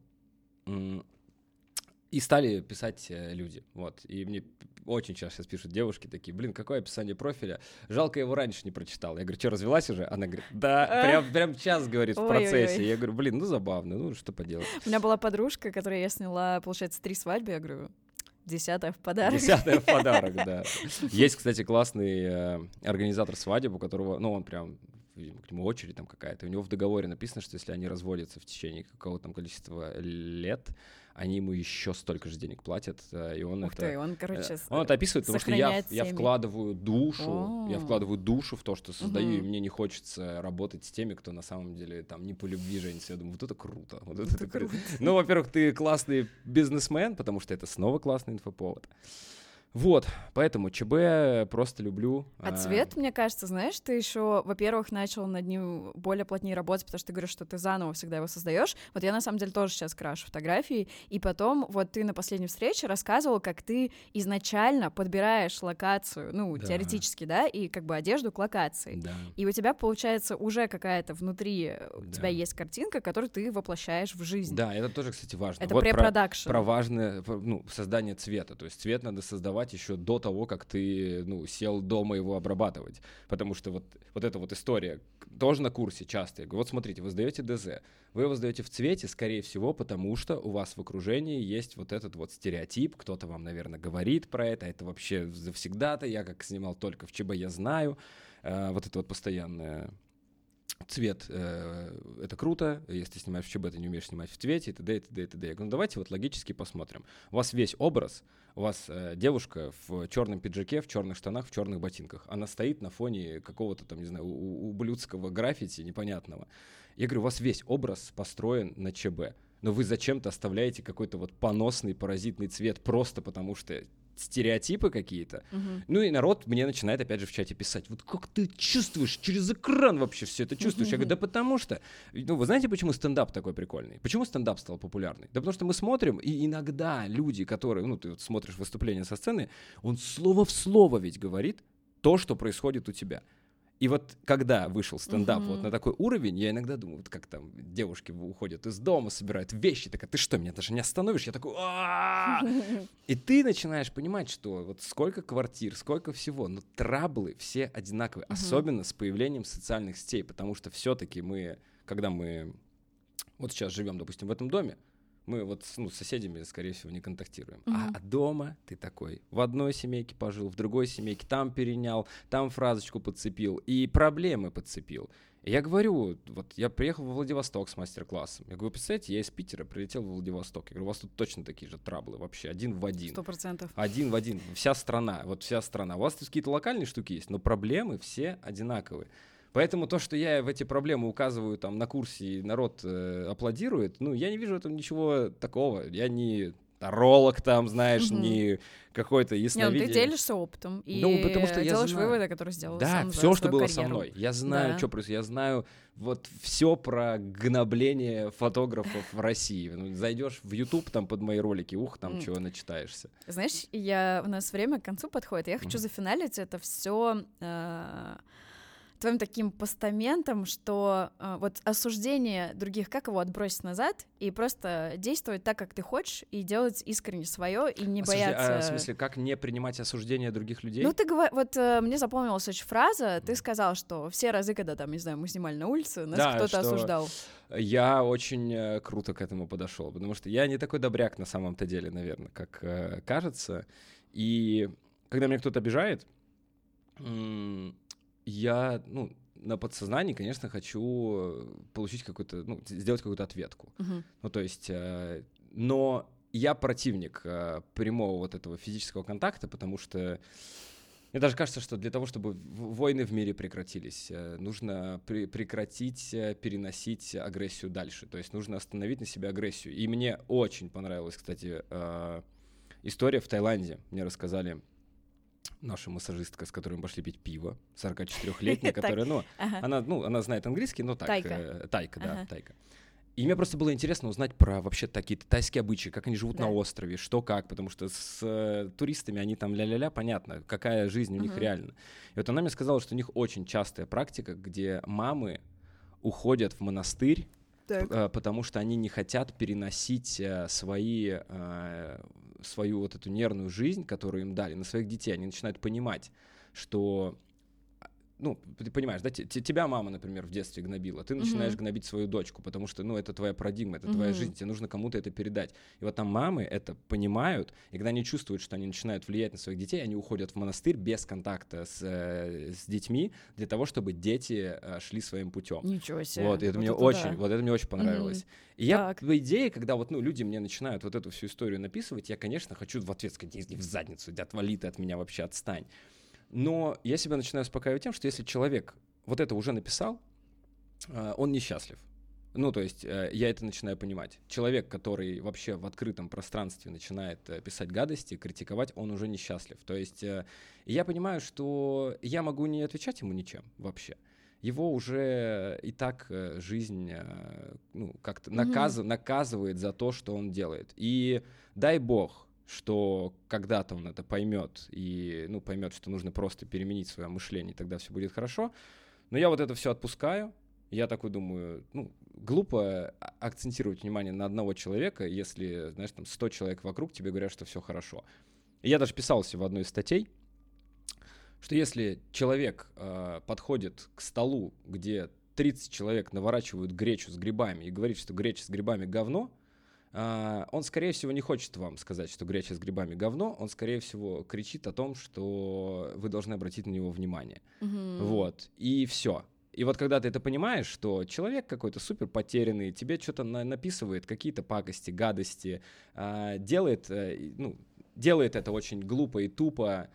И стали писать э, люди, вот. И мне очень часто сейчас пишут девушки такие, блин, какое описание профиля? Жалко, я его раньше не прочитал. Я говорю, что, развелась уже? Она говорит, да, прям, прям час, говорит, в процессе. Я говорю, блин, ну забавно, ну что поделать. У меня была подружка, которой я сняла, получается, три свадьбы. Я говорю, Десятая в подарок. Десятая в подарок, да. Есть, кстати, классный э, организатор свадеб, у которого, ну, он прям видимо, к нему очередь там какая-то. У него в договоре написано, что если они разводятся в течение какого-то там количества лет, они ему еще столько же денег платят, э, и он Ух это... Ты, он, короче, он это описывает, потому что я, я вкладываю душу, О -о -о. я вкладываю душу в то, что создаю, угу. и мне не хочется работать с теми, кто на самом деле там не по любви женится. Я думаю, вот это круто. Вот это, это круто. Ну, во-первых, ты классный бизнесмен, потому что это снова классный инфоповод. Вот, поэтому ЧБ просто люблю. А, а цвет, мне кажется, знаешь, ты еще, во-первых, начал над ним более плотнее работать, потому что ты говоришь, что ты заново всегда его создаешь. Вот я на самом деле тоже сейчас крашу фотографии, и потом вот ты на последней встрече рассказывал, как ты изначально подбираешь локацию, ну, да. теоретически, да, и как бы одежду к локации. Да. И у тебя, получается, уже какая-то внутри у да. тебя есть картинка, которую ты воплощаешь в жизнь. Да, это тоже, кстати, важно. Это вот препродакшн. Про, про важное, ну, создание цвета. То есть цвет надо создавать создавать еще до того, как ты, ну, сел дома его обрабатывать. Потому что вот, вот эта вот история, тоже на курсе часто, я говорю, вот смотрите, вы сдаете ДЗ, вы его сдаете в цвете, скорее всего, потому что у вас в окружении есть вот этот вот стереотип, кто-то вам, наверное, говорит про это, это вообще завсегда-то, я как снимал только в ЧБ, я знаю, э, вот это вот постоянное цвет э, это круто, если ты снимаешь в ЧБ, ты не умеешь снимать в цвете, и т.д. и т.д. и т.д. Я говорю, ну давайте вот логически посмотрим. У вас весь образ, у вас э, девушка в черном пиджаке, в черных штанах, в черных ботинках. Она стоит на фоне какого-то там, не знаю, ублюдского граффити непонятного. Я говорю, у вас весь образ построен на ЧБ но вы зачем-то оставляете какой-то вот поносный паразитный цвет просто потому что стереотипы какие-то. Угу. Ну и народ мне начинает опять же в чате писать, вот как ты чувствуешь, через экран вообще все это чувствуешь? Я говорю, да потому что, ну вы знаете, почему стендап такой прикольный? Почему стендап стал популярный? Да потому что мы смотрим, и иногда люди, которые, ну ты вот смотришь выступление со сцены, он слово в слово ведь говорит то, что происходит у тебя. И вот когда вышел стендап uh-huh. вот на такой уровень, я иногда думаю, вот как там девушки уходят из дома, собирают вещи, такая, ты что, меня даже не остановишь? Я такой, и ты начинаешь понимать, что вот сколько квартир, сколько всего, но траблы все одинаковые, особенно с появлением социальных сетей, потому что все-таки мы, когда мы вот сейчас живем, допустим, в этом доме, мы вот ну, с соседями, скорее всего, не контактируем. Угу. А дома ты такой в одной семейке пожил, в другой семейке там перенял, там фразочку подцепил и проблемы подцепил. Я говорю, вот я приехал во Владивосток с мастер-классом. Я говорю, представляете, я из Питера прилетел в Владивосток. Я говорю, у вас тут точно такие же траблы вообще, один в один. Сто процентов. Один в один. Вся страна, вот вся страна. У вас тут какие-то локальные штуки есть, но проблемы все одинаковые. Поэтому то, что я в эти проблемы указываю там на курсе, и народ э, аплодирует, ну, я не вижу в этом ничего такого. Я не таролог там, знаешь, угу. не какой-то ясновидение. Нет, ну, ты делишься опытом и ну, потому что я делаешь знаю. выводы, которые сделал да, сам все, что было карьеру. со мной. Я знаю, да. что происходит. Я знаю вот все про гнобление фотографов в России. Ну, зайдешь в YouTube там под мои ролики, ух, там mm. чего начитаешься. Знаешь, я, у нас время к концу подходит. Я хочу mm. зафиналить это все... Э твоим таким постаментом, что э, вот осуждение других, как его отбросить назад и просто действовать так, как ты хочешь, и делать искренне свое, и не Осужде... бояться... А, в смысле, как не принимать осуждение других людей? Ну, ты говор... вот э, мне запомнилась очень фраза, ты сказал, что все разы, когда там, не знаю, мы снимали на улице, нас да, кто-то что... осуждал. Я очень э, круто к этому подошел, потому что я не такой добряк на самом-то деле, наверное, как э, кажется. И когда меня кто-то обижает, я, ну, на подсознании, конечно, хочу э, получить какую-то, ну, сделать какую-то ответку. Uh-huh. Ну, то есть, э, но я противник э, прямого вот этого физического контакта, потому что мне даже кажется, что для того, чтобы войны в мире прекратились, э, нужно при прекратить э, переносить агрессию дальше. То есть нужно остановить на себе агрессию. И мне очень понравилась, кстати, э, история в Таиланде. Мне рассказали наша массажистка, с которой мы пошли пить пиво, 44-летняя, которая, ну, она, ну, она знает английский, но так. Тайка. Э, тайка, да, тайка. И мне просто было интересно узнать про вообще такие тайские обычаи, как они живут да. на острове, что как, потому что с э, туристами они там ля-ля-ля, понятно, какая жизнь у них uh-huh. реально. И вот она мне сказала, что у них очень частая практика, где мамы уходят в монастырь п- э, потому что они не хотят переносить э, свои, э, свою вот эту нервную жизнь, которую им дали, на своих детей. Они начинают понимать, что ну, ты понимаешь, да, те- те- тебя мама, например, в детстве гнобила, ты начинаешь Мгм. гнобить свою дочку, потому что, ну, это твоя парадигма, это твоя Мгм. жизнь, тебе нужно кому-то это передать. И вот там мамы это понимают, и когда они чувствуют, что они начинают влиять на своих детей, они уходят в монастырь без контакта с, э, с детьми для того, чтобы дети э, шли своим путем. Ничего себе. Вот, и это мне да. очень, вот это мне очень понравилось. И я, Так. по идее, когда вот, ну, люди мне начинают вот эту всю историю написывать, я, конечно, хочу в ответ сказать, в задницу, отвали ты от меня вообще, отстань. Но я себя начинаю успокаивать тем, что если человек вот это уже написал, а, он несчастлив. Ну, то есть э, я это начинаю понимать. Человек, который вообще в открытом пространстве начинает э, писать гадости, критиковать, он уже несчастлив. То есть э, я понимаю, что я могу не отвечать ему ничем вообще. Его уже и так жизнь ну, как-то наказ- наказывает за то, что он делает. И дай бог, что когда-то он это поймет и ну, поймет, что нужно просто переменить свое мышление, и тогда все будет хорошо. Но я вот это все отпускаю. Я такой думаю, ну, глупо а- акцентировать внимание на одного человека, если, знаешь, там 100 человек вокруг тебе говорят, что все хорошо. И я даже писался в одной из статей, что если человек э, подходит к столу, где 30 человек наворачивают гречу с грибами и говорит, что греча с грибами говно, а, он, скорее всего, не хочет вам сказать, что греча с грибами говно, он, скорее всего, кричит о том, что вы должны обратить на него внимание. Мгм. Вот, и все. И вот когда ты это понимаешь, что человек какой-то супер потерянный, тебе что-то на- написывает, какие-то пакости, гадости, а, делает, э, ну, делает это очень глупо и тупо,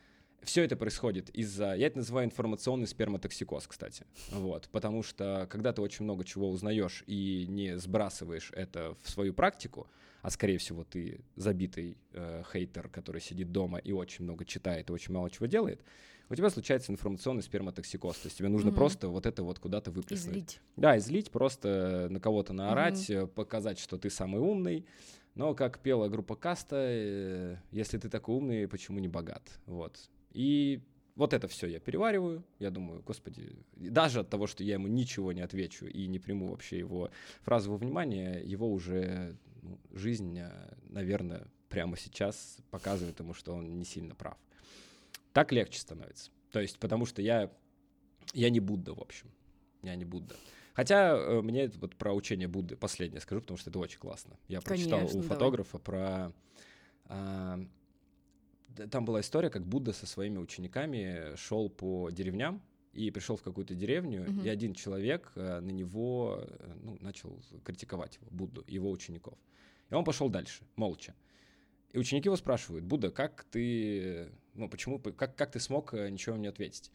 все это происходит из-за, я это называю информационный сперматоксикоз, кстати, вот, потому что когда ты очень много чего узнаешь и не сбрасываешь это в свою практику, а скорее всего ты забитый э, хейтер, который сидит дома и очень много читает и очень мало чего делает, у тебя случается информационный сперматоксикоз, то есть тебе нужно Мгм. просто вот это вот куда-то выплеснуть. Излить. Да, излить, просто на кого-то наорать, э, показать, что ты самый умный. Но, как пела группа Каста, э, если ты такой умный, почему не богат? Вот. И вот это все я перевариваю. Я думаю, господи, даже от того, что я ему ничего не отвечу и не приму вообще его фразу во внимание, его уже ну, жизнь, наверное, прямо сейчас показывает ему, что он не сильно прав. Так легче становится. То есть, потому что я, я не Будда, в общем. Я не Будда. Хотя э, мне вот про учение Будды последнее скажу, потому что это очень классно. Я прочитал Конечно, у давай. фотографа про... там была история, как Будда со своими учениками шел по деревням и пришел в какую-то деревню, Мгм. и один человек э, на него э, ну, начал критиковать его, Будду, его учеников. И он пошел дальше, молча. И ученики его спрашивают, Будда, как ты, ну, почему, как, как ты смог э, ничего не ответить?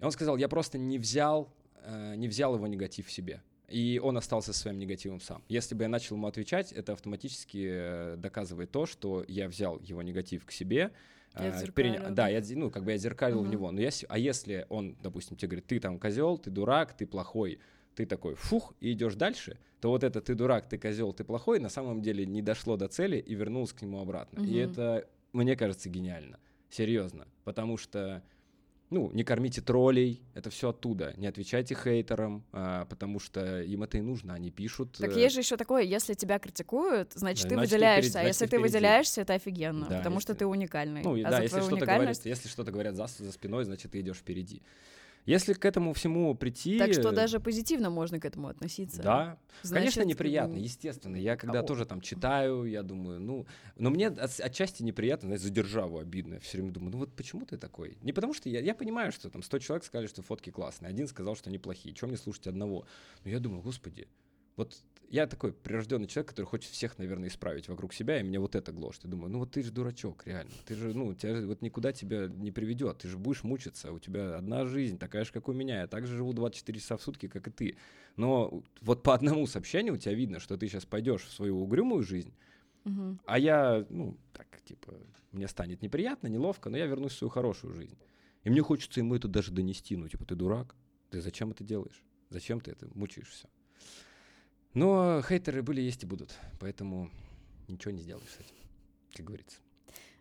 И он сказал, я просто не взял, э, не взял его негатив в себе. И он остался своим негативом сам. Если бы я начал ему отвечать, это автоматически э, доказывает то, что я взял его негатив к себе. Ты э, переня- да? Я, ну, как бы я зеркалил в Мгм. него. Но я, а если он, допустим, тебе говорит, ты там козел, ты дурак, ты плохой, ты такой фух и идешь дальше, то вот это ты дурак, ты козел, ты плохой, на самом деле не дошло до цели и вернулось к нему обратно. И Мгм. это, мне кажется, гениально. Серьезно. Потому что ну, не кормите троллей, это все оттуда. Не отвечайте хейтерам, а, потому что им это и нужно, они пишут. Так э, есть же еще такое, если тебя критикуют, значит, Да, ты значит, ты выделяешься. впереди, а если ты впереди. выделяешься, это офигенно, Да, потому что если- ты уникальный. Ну, а да, если что-то, уникальность... говорят, если что-то говорят за, за спиной, значит, ты идешь впереди. Если к этому всему прийти... Так что даже позитивно можно к этому относиться. Да, Значит, Конечно, неприятно, естественно. Я когда Ау. тоже там читаю, я думаю, ну, но мне от- отчасти неприятно, знаешь, за державу обидно. Я все время думаю, ну вот почему ты такой? Не потому что я, я понимаю, что там 100 человек сказали, что фотки классные, один сказал, что они плохие. Чем мне слушать одного? Но я думаю, господи, вот я такой прирожденный человек, который хочет всех, наверное, исправить вокруг себя, и мне вот это гложет. Я думаю, ну вот ты же дурачок, реально. Ты же, ну, тебя же вот никуда тебя не приведет. Ты же будешь мучиться. У тебя одна жизнь, такая же, как у меня. Я также живу 24 часа в сутки, как и ты. Но вот по одному сообщению у тебя видно, что ты сейчас пойдешь в свою угрюмую жизнь, а я, ну, так, типа, мне станет неприятно, неловко, но я вернусь в свою хорошую жизнь. И мне хочется ему это даже донести. Ну, типа, ты дурак, ты зачем это делаешь? Зачем ты это мучаешься? Но хейтеры были, есть и будут. Поэтому ничего не сделаешь с этим, как говорится.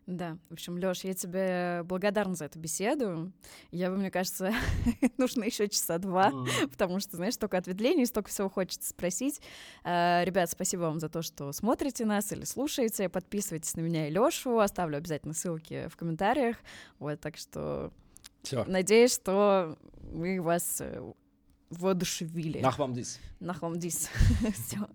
Да, в общем, Лёш, я тебе благодарна за эту беседу. Я бы, мне кажется, нужно еще часа два, потому что, знаешь, столько ответвлений, столько всего хочется спросить. А, ребят, спасибо вам за то, что смотрите нас или слушаете. Подписывайтесь на меня и Лёшу. Оставлю обязательно ссылки в комментариях. Вот, так что Всё. надеюсь, что мы вас э, воодушевили. Nach вам дис. Nach вам дис. Все.